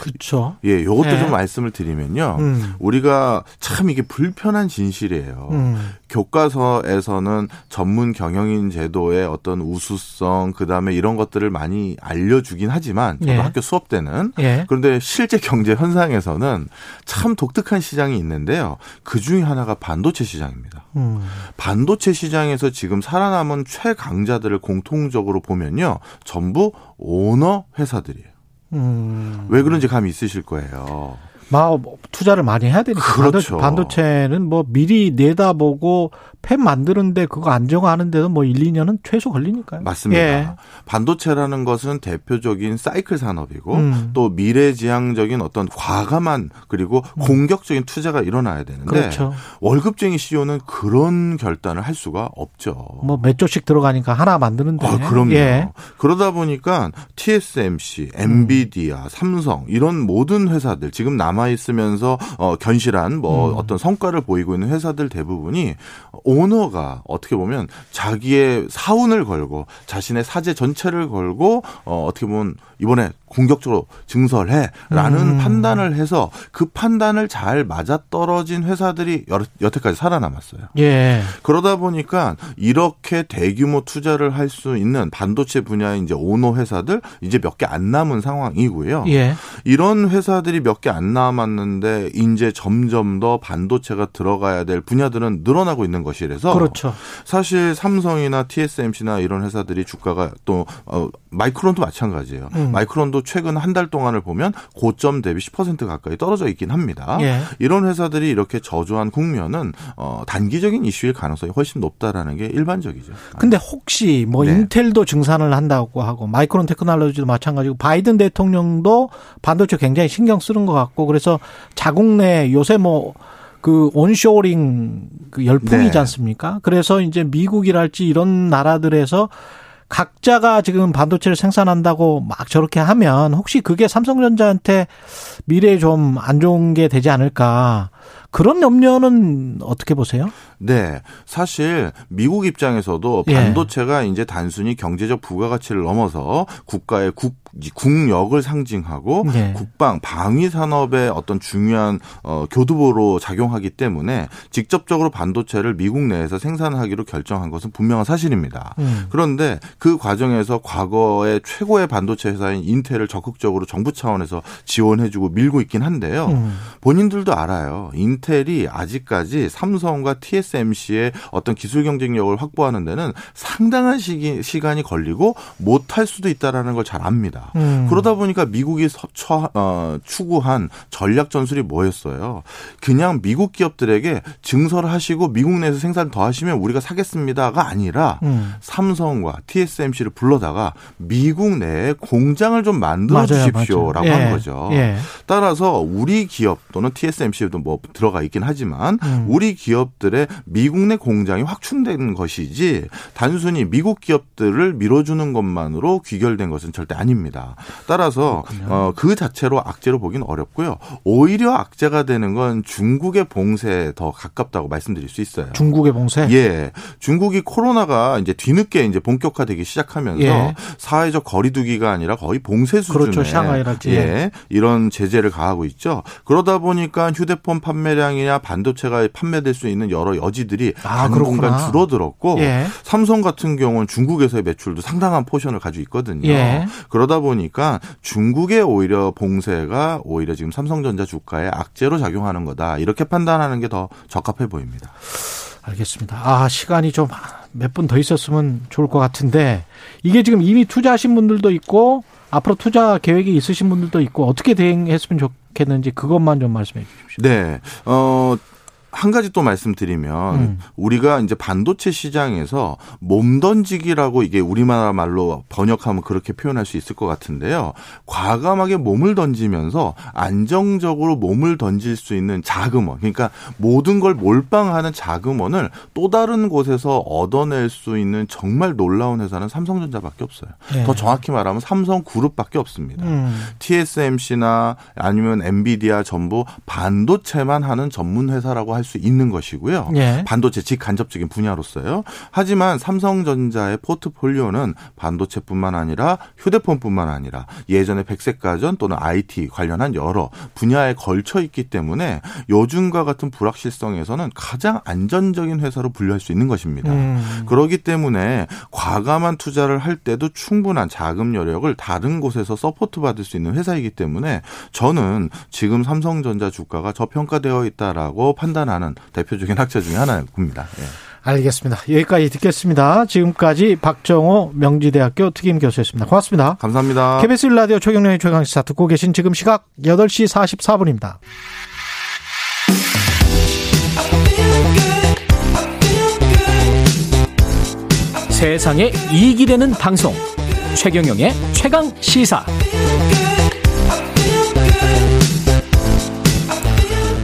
그렇죠. 예, 요것도 네. 좀 말씀을 드리면요. 음. 우리가 참 이게 불편한 진실이에요. 음. 교과서에서는 전문 경영인 제도의 어떤 우수성, 그 다음에 이런 것들을 많이 알려주긴 하지만 저도 예. 학교 수업 때는 예. 그런데 실제 경제 현상에서는 참 독특한 시장이 있는데요. 그 중에 하나가 반도체 시장입니다. 음. 반도체 시장에서 지금 살아남은 최강자들을 공통적으로 보면요, 전부 오너 회사들이에요. 음. 왜 그런지 감이 있으실 거예요. 막 투자를 많이 해야 되니까 그렇죠. 반도체는 뭐 미리 내다보고 펜 만드는데 그거 안정하는데도 뭐 1, 2년은 최소 걸리니까요. 맞습니다. 예. 반도체라는 것은 대표적인 사이클 산업이고 음. 또 미래지향적인 어떤 과감한 그리고 음. 공격적인 투자가 일어나야 되는데 그렇죠. 월급쟁이 CEO는 그런 결단을 할 수가 없죠. 뭐 몇 조씩 들어가니까 하나 만드는데. 아, 그럼요. 예. 그러다 보니까 TSMC, 엔비디아, 음. 삼성 이런 모든 회사들 지금 남아 있으면서 어 견실한 뭐 음. 어떤 성과를 보이고 있는 회사들 대부분이 오너가 어떻게 보면 자기의 사운을 걸고 자신의 사제 전체를 걸고 어 어떻게 보면 이번에 공격적으로 증설해라는 음. 판단을 해서 그 판단을 잘 맞아떨어진 회사들이 여태까지 살아남았어요. 예. 그러다 보니까 이렇게 대규모 투자를 할 수 있는 반도체 분야의 이제 오너 회사들 이제 몇 개 안 남은 상황이고요. 예. 이런 회사들이 몇 개 안 남았는데 이제 점점 더 반도체가 들어가야 될 분야들은 늘어나고 있는 것이라서 그렇죠. 사실 삼성이나 TSMC나 이런 회사들이 주가가 또 어, 마이크론도 마찬가지예요. 음. 마이크론도 최근 한 달 동안을 보면 고점 대비 10% 가까이 떨어져 있긴 합니다. 예. 이런 회사들이 이렇게 저조한 국면은 어, 단기적인 이슈일 가능성이 훨씬 높다라는 게 일반적이죠. 근데 혹시 뭐 네. 인텔도 증산을 한다고 하고 마이크론 테크놀로지도 마찬가지고 바이든 대통령도 반도체 굉장히 신경 쓰는 것 같고 그래서 자국 내 요새 뭐그 온쇼링 그 열풍이지 네. 않습니까? 그래서 이제 미국이랄지 이런 나라들에서 각자가 지금 반도체를 생산한다고 막 저렇게 하면 혹시 그게 삼성전자한테 미래에 좀 안 좋은 게 되지 않을까. 그런 염려는 어떻게 보세요? 네. 사실 미국 입장에서도 예. 반도체가 예. 이제 단순히 경제적 부가가치를 넘어서 국가의 국, 국력을 상징하고 예. 국방, 방위 산업의 어떤 중요한 어, 교두보로 작용하기 때문에 직접적으로 반도체를 미국 내에서 생산하기로 결정한 것은 분명한 사실입니다. 음. 그런데 그 과정에서 과거의 최고의 반도체 회사인 인텔을 적극적으로 정부 차원에서 지원해주고 밀고 있긴 한데요. 음. 본인들도 알아요. 인텔이 아직까지 삼성과 TSMC의 어떤 기술 경쟁력을 확보하는 데는 상당한 시기, 시간이 걸리고 못할 수도 있다라는 걸 잘 압니다. 음. 그러다 보니까 미국이 처, 어, 추구한 전략 전술이 뭐였어요? 그냥 미국 기업들에게 증설을 하시고 미국 내에서 생산 더 하시면 우리가 사겠습니다가 아니라 음. 삼성과 TSMC를 불러다가 미국 내에 공장을 좀 만들어 주십시오라고 예. 한 거죠. 예. 따라서 우리 기업 또는 TSMC도 뭐 들어가 있긴 하지만 음. 우리 기업들의 미국 내 공장이 확충된 것이지 단순히 미국 기업들을 밀어주는 것만으로 귀결된 것은 절대 아닙니다. 따라서 어, 그 자체로 악재로 보기는 어렵고요. 오히려 악재가 되는 건 중국의 봉쇄에 더 가깝다고 말씀드릴 수 있어요. 중국의 봉쇄? 예. 중국이 코로나가 이제 뒤늦게 이제 본격화되기 시작하면서 예. 사회적 거리두기가 아니라 거의 봉쇄 수준의 그렇죠. 샹하이랄지. 예. 이런 제재를 가하고 있죠. 그러다 보니까 휴대폰 판매량이나 반도체가 판매될 수 있는 여러 여지들이 아, 당분간 줄어들었고 예. 삼성 같은 경우는 중국에서의 매출도 상당한 포션을 가지고 있거든요. 예. 그러다 보니까 중국의 오히려 봉쇄가 오히려 지금 삼성전자 주가에 악재로 작용하는 거다. 이렇게 판단하는 게 더 적합해 보입니다. 알겠습니다. 아, 시간이 좀 몇 분 더 있었으면 좋을 것 같은데 이게 지금 이미 투자하신 분들도 있고 앞으로 투자 계획이 있으신 분들도 있고 어떻게 대응했으면 좋겠는지 그것만 좀 말씀해 주십시오. 네. 어, 한 가지 또 말씀드리면 음. 우리가 이제 반도체 시장에서 몸 던지기라고 이게 우리나라 말로 번역하면 그렇게 표현할 수 있을 것 같은데요. 과감하게 몸을 던지면서 안정적으로 몸을 던질 수 있는 자금원, 그러니까 모든 걸 몰빵하는 자금원을 또 다른 곳에서 얻어낼 수 있는 정말 놀라운 회사는 삼성전자밖에 없어요. 네. 더 정확히 말하면 삼성그룹밖에 없습니다. 음. TSMC나 아니면 엔비디아 전부 반도체만 하는 전문 회사라고 할수 있는 것이고요. 예. 반도체 직간접적인 분야로서요. 하지만 삼성전자의 포트폴리오는 반도체뿐만 아니라 휴대폰뿐만 아니라 예전에 백색가전 또는 IT 관련한 여러 분야에 걸쳐 있기 때문에 요즘과 같은 불확실성에서는 가장 안정적인 회사로 분류할 수 있는 것입니다. 음. 그렇기 때문에 과감한 투자를 할 때도 충분한 자금 여력을 다른 곳에서 support 받을 수 있는 회사이기 때문에 저는 지금 삼성전자 주가가 저평가되어 있다라고 판단 판 단하는 대표적인 학자 중에 하나입니다. 예. 알겠습니다. 여기까지 듣겠습니다. 지금까지 박정호 명지대학교 특임 교수였습니다. 고맙습니다. 감사합니다. KBS 라디오 최경영의 최강시사 듣고 계신 지금 시각 8시 44분입니다. 세상에 이익이 되는 방송 최경영의 최강 시사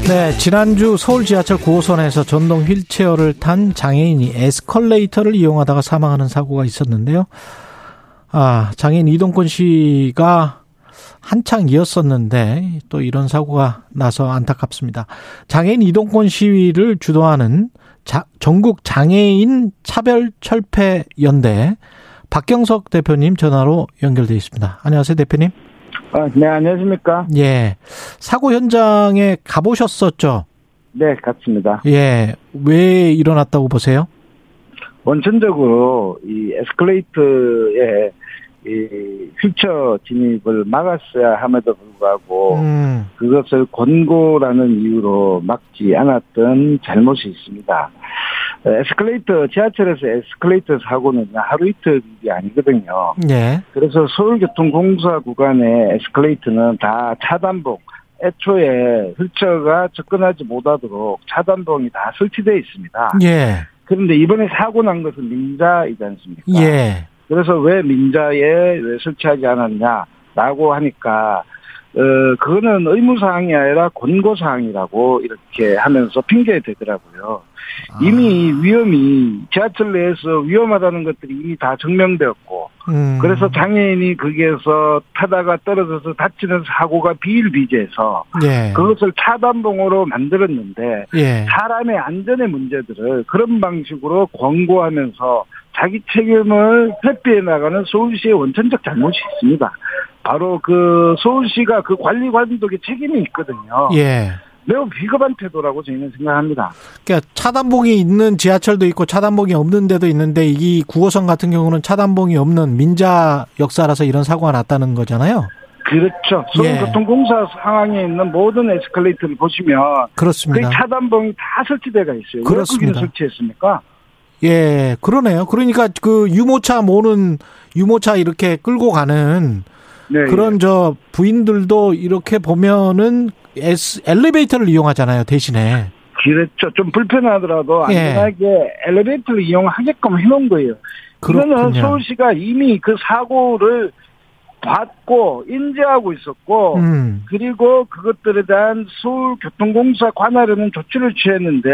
네, 지난주 서울 지하철 9호선에서 전동 휠체어를 탄 장애인이 에스컬레이터를 이용하다가 사망하는 사고가 있었는데요. 아, 장애인 이동권 씨가 한창 이었었는데 또 이런 사고가 나서 안타깝습니다. 장애인 이동권 시위를 주도하는 자, 전국 장애인 차별 철폐 연대 박경석 대표님 전화로 연결돼 있습니다. 안녕하세요, 대표님. 아, 네, 안녕하십니까? 예. 사고 현장에 가보셨었죠? 네, 갔습니다. 예. 왜 일어났다고 보세요? 원천적으로 이 에스컬레이터에 이 휠체어 진입을 막았어야 함에도 불구하고 음. 그것을 권고라는 이유로 막지 않았던 잘못이 있습니다. 에스컬레이터 지하철에서 에스컬레이터 사고는 하루 이틀 일이 아니거든요. 네. 그래서 서울교통공사 구간의 에스컬레이터는 다 차단봉 애초에 휠체어가 접근하지 못하도록 차단봉이 다 설치되어 있습니다. 예. 그런데 이번에 사고 난 것은 민자이지 않습니까? 예. 그래서 왜 민자에 왜 설치하지 않았냐라고 하니까 어 그거는 의무사항이 아니라 권고사항이라고 이렇게 하면서 핑계 대더라고요. 아. 이미 위험이 지하철 내에서 위험하다는 것들이 이미 다 증명되었고 음. 그래서 장애인이 거기에서 타다가 떨어져서 다치는 사고가 비일비재해서 예. 그것을 차단봉으로 만들었는데 예. 사람의 안전의 문제들을 그런 방식으로 권고하면서 자기 책임을 회피해 나가는 서울시의 원천적 잘못이 있습니다. 바로 그 서울시가 그 관리 감독의 책임이 있거든요. 예. 매우 비겁한 태도라고 저희는 생각합니다. 그러니까 차단봉이 있는 지하철도 있고 차단봉이 없는 데도 있는데 이 9호선 같은 경우는 차단봉이 없는 민자 역사라서 이런 사고가 났다는 거잖아요. 그렇죠. 서울교통공사 예. 상황에 있는 모든 에스컬레이터를 보시면 그렇습니다. 그 차단봉이 다 설치돼가 있어요. 그렇습니다. 왜 설치했습니까? 예, 그러네요. 그러니까 그 유모차 모는 유모차 이렇게 끌고 가는 네, 그런 예. 저 부인들도 이렇게 보면은 에스, 엘리베이터를 이용하잖아요, 대신에. 그렇죠. 좀 불편하더라도 예. 안전하게 예. 엘리베이터를 이용하게끔 해놓은 거예요. 그거는 서울시가 이미 그 사고를 받고 인지하고 있었고 음. 그리고 그것들에 대한 서울교통공사 관할에는 조치를 취했는데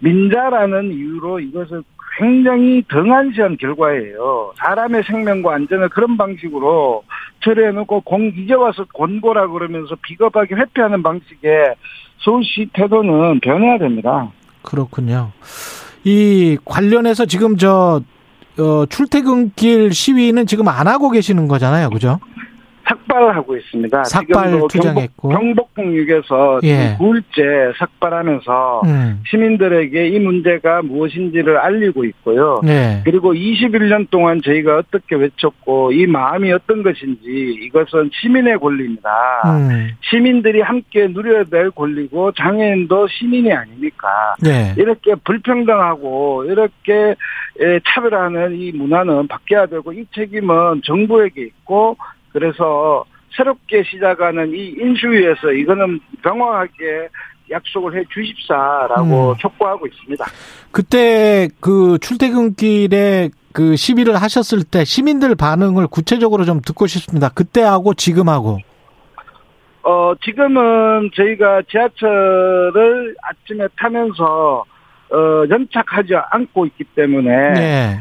민자라는 이유로 이것을 굉장히 등한시한 결과예요. 사람의 생명과 안전을 그런 방식으로 처리해놓고 공 이제 와서 권고라 그러면서 비겁하게 회피하는 방식의 서울시 태도는 변해야 됩니다. 그렇군요. 이 관련해서 지금 저 어, 출퇴근길 시위는 지금 안 하고 계시는 거잖아요, 그죠? 삭발하고 있습니다. 삭발 투쟁했고 경복, 경북북육에서 예. 9일째 삭발하면서 음. 시민들에게 이 문제가 무엇인지를 알리고 있고요. 예. 그리고 21년 동안 저희가 어떻게 외쳤고 이 마음이 어떤 것인지 이것은 시민의 권리입니다. 음. 시민들이 함께 누려야 될 권리고 장애인도 시민이 아닙니까? 예. 이렇게 불평등하고 이렇게 차별하는 이 문화는 바뀌어야 되고 이 책임은 정부에게 있고 그래서 새롭게 시작하는 이 인수위에서 이거는 명확하게 약속을 해 주십사라고 음. 촉구하고 있습니다. 그때 그 출퇴근길에 그 시비를 하셨을 때 시민들 반응을 구체적으로 좀 듣고 싶습니다. 그때하고 지금하고. 어, 지금은 저희가 지하철을 아침에 타면서 어, 연착하지 않고 있기 때문에 네.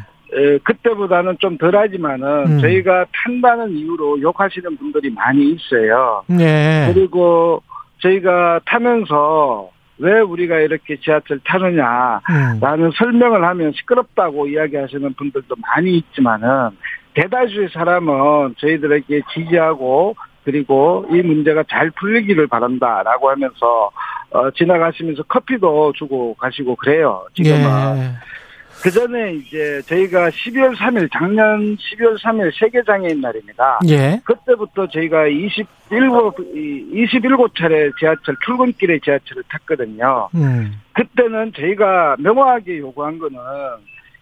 그때보다는 좀 덜하지만은 음. 저희가 탄다는 이유로 욕하시는 분들이 많이 있어요. 네. 그리고 저희가 타면서 왜 우리가 이렇게 지하철 타느냐라는 음. 설명을 하면 시끄럽다고 이야기하시는 분들도 많이 있지만은 대다수의 사람은 저희들에게 지지하고 그리고 이 문제가 잘 풀리기를 바란다라고 하면서 어, 지나가시면서 커피도 주고 가시고 그래요. 지금은. 예. 그 전에 이제 저희가 12월 3일, 작년 12월 3일 세계 장애인 날입니다. 예. 그때부터 저희가 27, 27차례 지하철, 출근길에 지하철을 탔거든요. 음. 그때는 저희가 명확하게 요구한 거는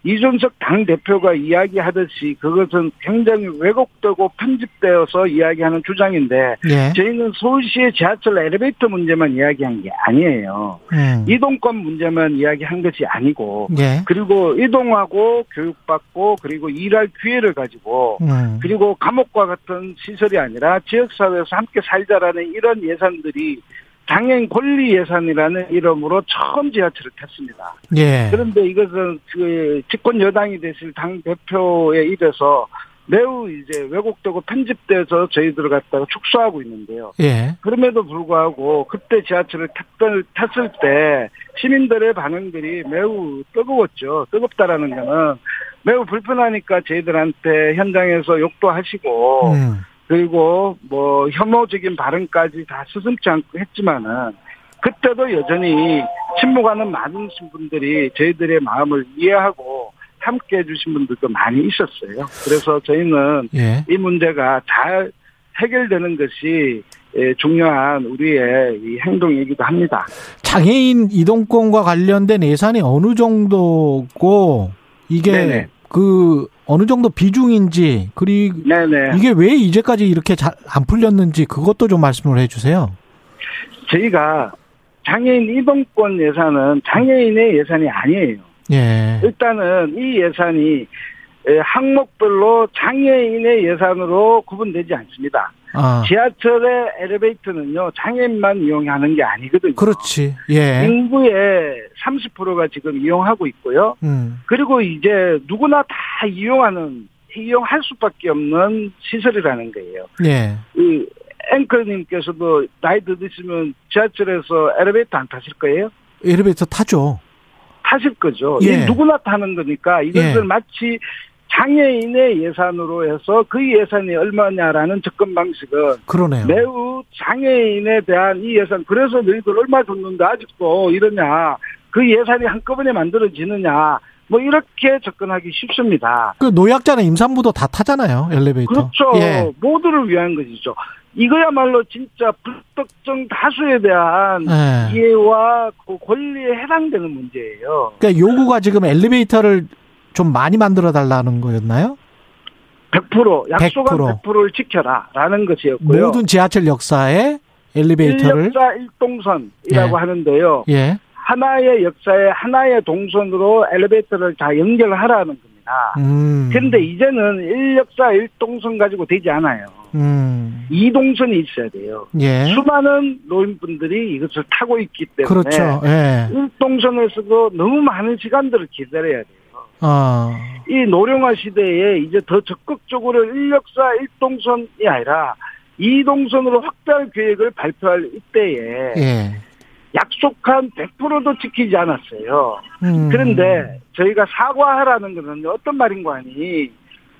이준석 당대표가 이야기하듯이 그것은 굉장히 왜곡되고 편집되어서 이야기하는 주장인데 예. 저희는 서울시의 지하철 엘리베이터 문제만 이야기한 게 아니에요. 음. 이동권 문제만 이야기한 것이 아니고 예. 그리고 이동하고 교육받고 그리고 일할 기회를 가지고 음. 그리고 감옥과 같은 시설이 아니라 지역사회에서 함께 살자라는 이런 예산들이 장애인 권리 예산이라는 이름으로 처음 지하철을 탔습니다. 예. 그런데 이것은 그 집권 여당이 되실 당 대표의 입에서 매우 이제 왜곡되고 편집돼서 저희들을 갖다가 축소하고 있는데요. 예. 그럼에도 불구하고 그때 지하철을 탔을, 탔을 때 시민들의 반응들이 매우 뜨거웠죠. 뜨겁다라는 거는 매우 불편하니까 저희들한테 현장에서 욕도 하시고 음. 그리고 뭐 혐오적인 발언까지 다 스승치 않고 했지만은 그때도 여전히 침묵하는 많은 분들이 저희들의 마음을 이해하고 함께 해주신 분들도 많이 있었어요. 그래서 저희는 예. 이 문제가 잘 해결되는 것이 예, 중요한 우리의 이 행동이기도 합니다. 장애인 이동권과 관련된 예산이 어느 정도고 이게 네네. 그 어느 정도 비중인지 그리고 네네. 이게 왜 이제까지 이렇게 잘 안 풀렸는지 그것도 좀 말씀을 해주세요. 저희가 장애인 이동권 예산은 장애인의 예산이 아니에요. 예. 일단은 이 예산이 항목별로 장애인의 예산으로 구분되지 않습니다. 아. 지하철의 엘리베이터는요, 장애인만 이용하는 게 아니거든요. 그렇지. 예. 인구의 30%가 지금 이용하고 있고요. 음. 그리고 이제 누구나 다 이용하는, 이용할 수밖에 없는 시설이라는 거예요. 예. 이 앵커님께서도 나이 드시면 지하철에서 엘리베이터 안 타실 거예요? 엘리베이터 타죠. 타실 거죠. 예. 누구나 타는 거니까 이것을 예. 마치 장애인의 예산으로 해서 그 예산이 얼마냐라는 접근 방식은 그러네요. 매우 장애인에 대한 이 예산 그래서 너희들 얼마 줬는데 아직도 이러냐 그 예산이 한꺼번에 만들어지느냐 뭐 이렇게 접근하기 쉽습니다. 그 노약자는 임산부도 다 타잖아요 엘리베이터. 그렇죠. 예. 모두를 위한 것이죠. 이거야말로 진짜 불특정 다수에 대한 네. 이해와 그 권리에 해당되는 문제예요. 그러니까 요구가 지금 엘리베이터를 좀 많이 만들어 달라는 거였나요? 100% 약속한 100%. 100%를 지켜라라는 것이었고요. 모든 지하철 역사에 엘리베이터를 1역사 1동선이라고 예. 하는데요. 예. 하나의 역사에 하나의 동선으로 엘리베이터를 다 연결하라는 겁니다. 음. 그런데 이제는 1역사 1동선 가지고 되지 않아요. 음. 2동선이 있어야 돼요. 예. 수많은 노인분들이 이것을 타고 있기 때문에 그렇죠. 예. 1동선에서도 너무 많은 시간들을 기다려야 돼요. 아. 이 노령화 시대에 이제 더 적극적으로 1역사 1동선이 아니라 2동선으로 확대할 계획을 발표할 이때에 예. 약속한 100%도 지키지 않았어요. 음. 그런데 저희가 사과하라는 것은 어떤 말인가 하니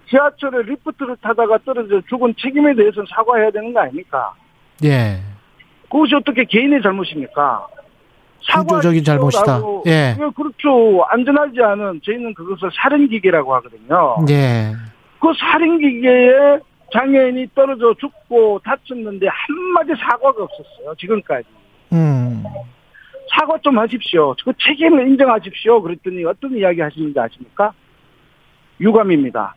지하철에 리프트를 타다가 떨어져 죽은 책임에 대해서는 사과해야 되는 거 아닙니까? 예. 그것이 어떻게 개인의 잘못입니까? 구조적인 잘못이다. 예. 예. 그렇죠. 안전하지 않은 저희는 그것을 살인기계라고 하거든요. 예. 그 살인기계에 장애인이 떨어져 죽고 다쳤는데 한마디 사과가 없었어요. 지금까지. 음. 사과 좀 하십시오. 그 책임을 인정하십시오. 그랬더니 어떤 이야기 하시는지 아십니까? 유감입니다.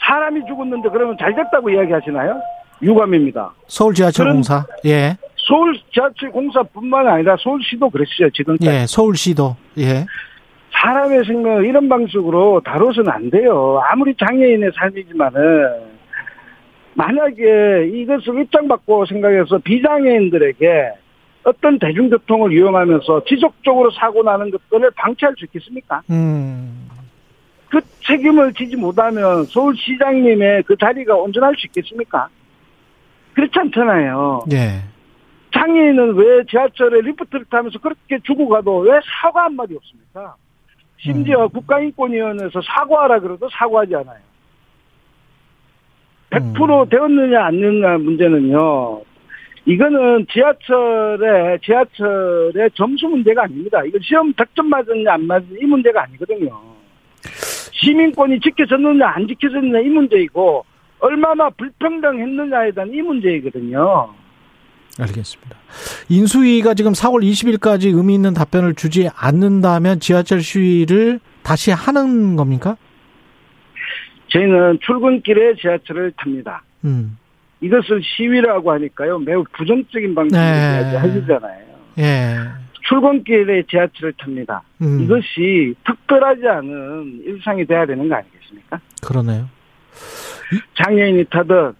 사람이 죽었는데 그러면 잘 됐다고 이야기 하시나요? 유감입니다. 서울 지하철 공사. 예. 서울 지하철 공사뿐만 아니라 서울시도 그랬어요. 지금까지. 예, 서울시도. 예. 사람의 생명을 이런 방식으로 다뤄서는 안 돼요. 아무리 장애인의 삶이지만은 만약에 이것을 입장받고 생각해서 비장애인들에게 어떤 대중교통을 이용하면서 지속적으로 사고 나는 것들을 방치할 수 있겠습니까? 음. 그 책임을 지지 못하면 서울시장님의 그 자리가 온전할 수 있겠습니까? 그렇지 않잖아요. 예. 장애인은 왜 지하철에 리프트를 타면서 그렇게 죽어가도 왜 사과 한마디 없습니까? 심지어 음. 국가인권위원회에서 사과하라 그래도 사과하지 않아요. 100% 음. 되었느냐 안 되느냐 문제는요. 이거는 지하철의 지하철의 점수 문제가 아닙니다. 이거 시험 득점 맞았냐 안 맞았냐 이 문제가 아니거든요. 시민권이 지켜졌느냐 안 지켜졌느냐 이 문제이고 얼마나 불평등했느냐에 대한 이 문제이거든요. 알겠습니다. 인수위가 지금 4월 20일까지 의미 있는 답변을 주지 않는다면 지하철 시위를 다시 하는 겁니까? 저희는 출근길에 지하철을 탑니다. 음. 이것을 시위라고 하니까요. 매우 부정적인 방식으로 네. 하시잖아요. 예. 출근길에 지하철을 탑니다. 음. 이것이 특별하지 않은 일상이 돼야 되는 거 아니겠습니까? 그러네요. 장애인이 타든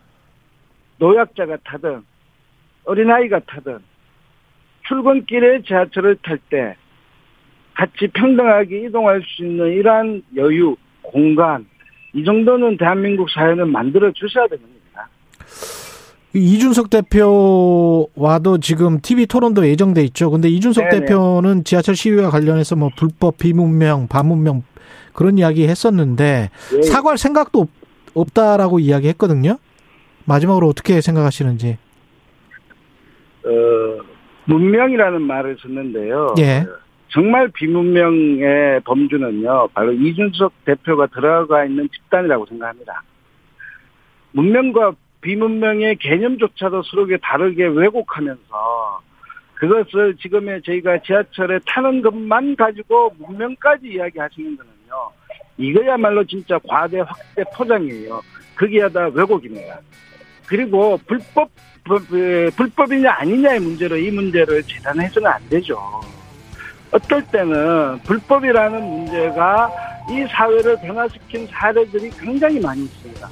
노약자가 타든 어린아이가 타든 출근길에 지하철을 탈 때 같이 평등하게 이동할 수 있는 이러한 여유, 공간, 이 정도는 대한민국 사회는 만들어 주셔야 됩니다. 이준석 대표와도 지금 TV 토론도 예정돼 있죠. 근데 이준석 네네. 대표는 지하철 시위와 관련해서 뭐 불법, 비문명, 반문명 그런 이야기 했었는데 네. 사과할 생각도 없 다라고 이야기했거든요. 마지막으로 어떻게 생각하시는지? 어, 문명이라는 말을 썼는데요. 예. 정말 비문명의 범주는요, 바로 이준석 대표가 들어가 있는 집단이라고 생각합니다. 문명과 비문명의 개념조차도 서로게 다르게 왜곡하면서 그것을 지금의 저희가 지하철에 타는 것만 가지고 문명까지 이야기하시는 거는요. 이거야말로 진짜 과대 확대 포장이에요. 그게 다 왜곡입니다. 그리고 불법 불법이냐 아니냐의 문제로 이 문제를 재단해서는 안 되죠. 어떨 때는 불법이라는 문제가 이 사회를 변화시킨 사례들이 굉장히 많이 있습니다.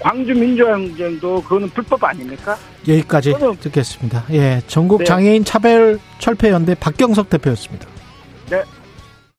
광주 민주항쟁도 그거는 불법 아닙니까? 여기까지 듣겠습니다. 예, 전국 네. 장애인 차별 철폐 연대 박경석 대표였습니다. 네.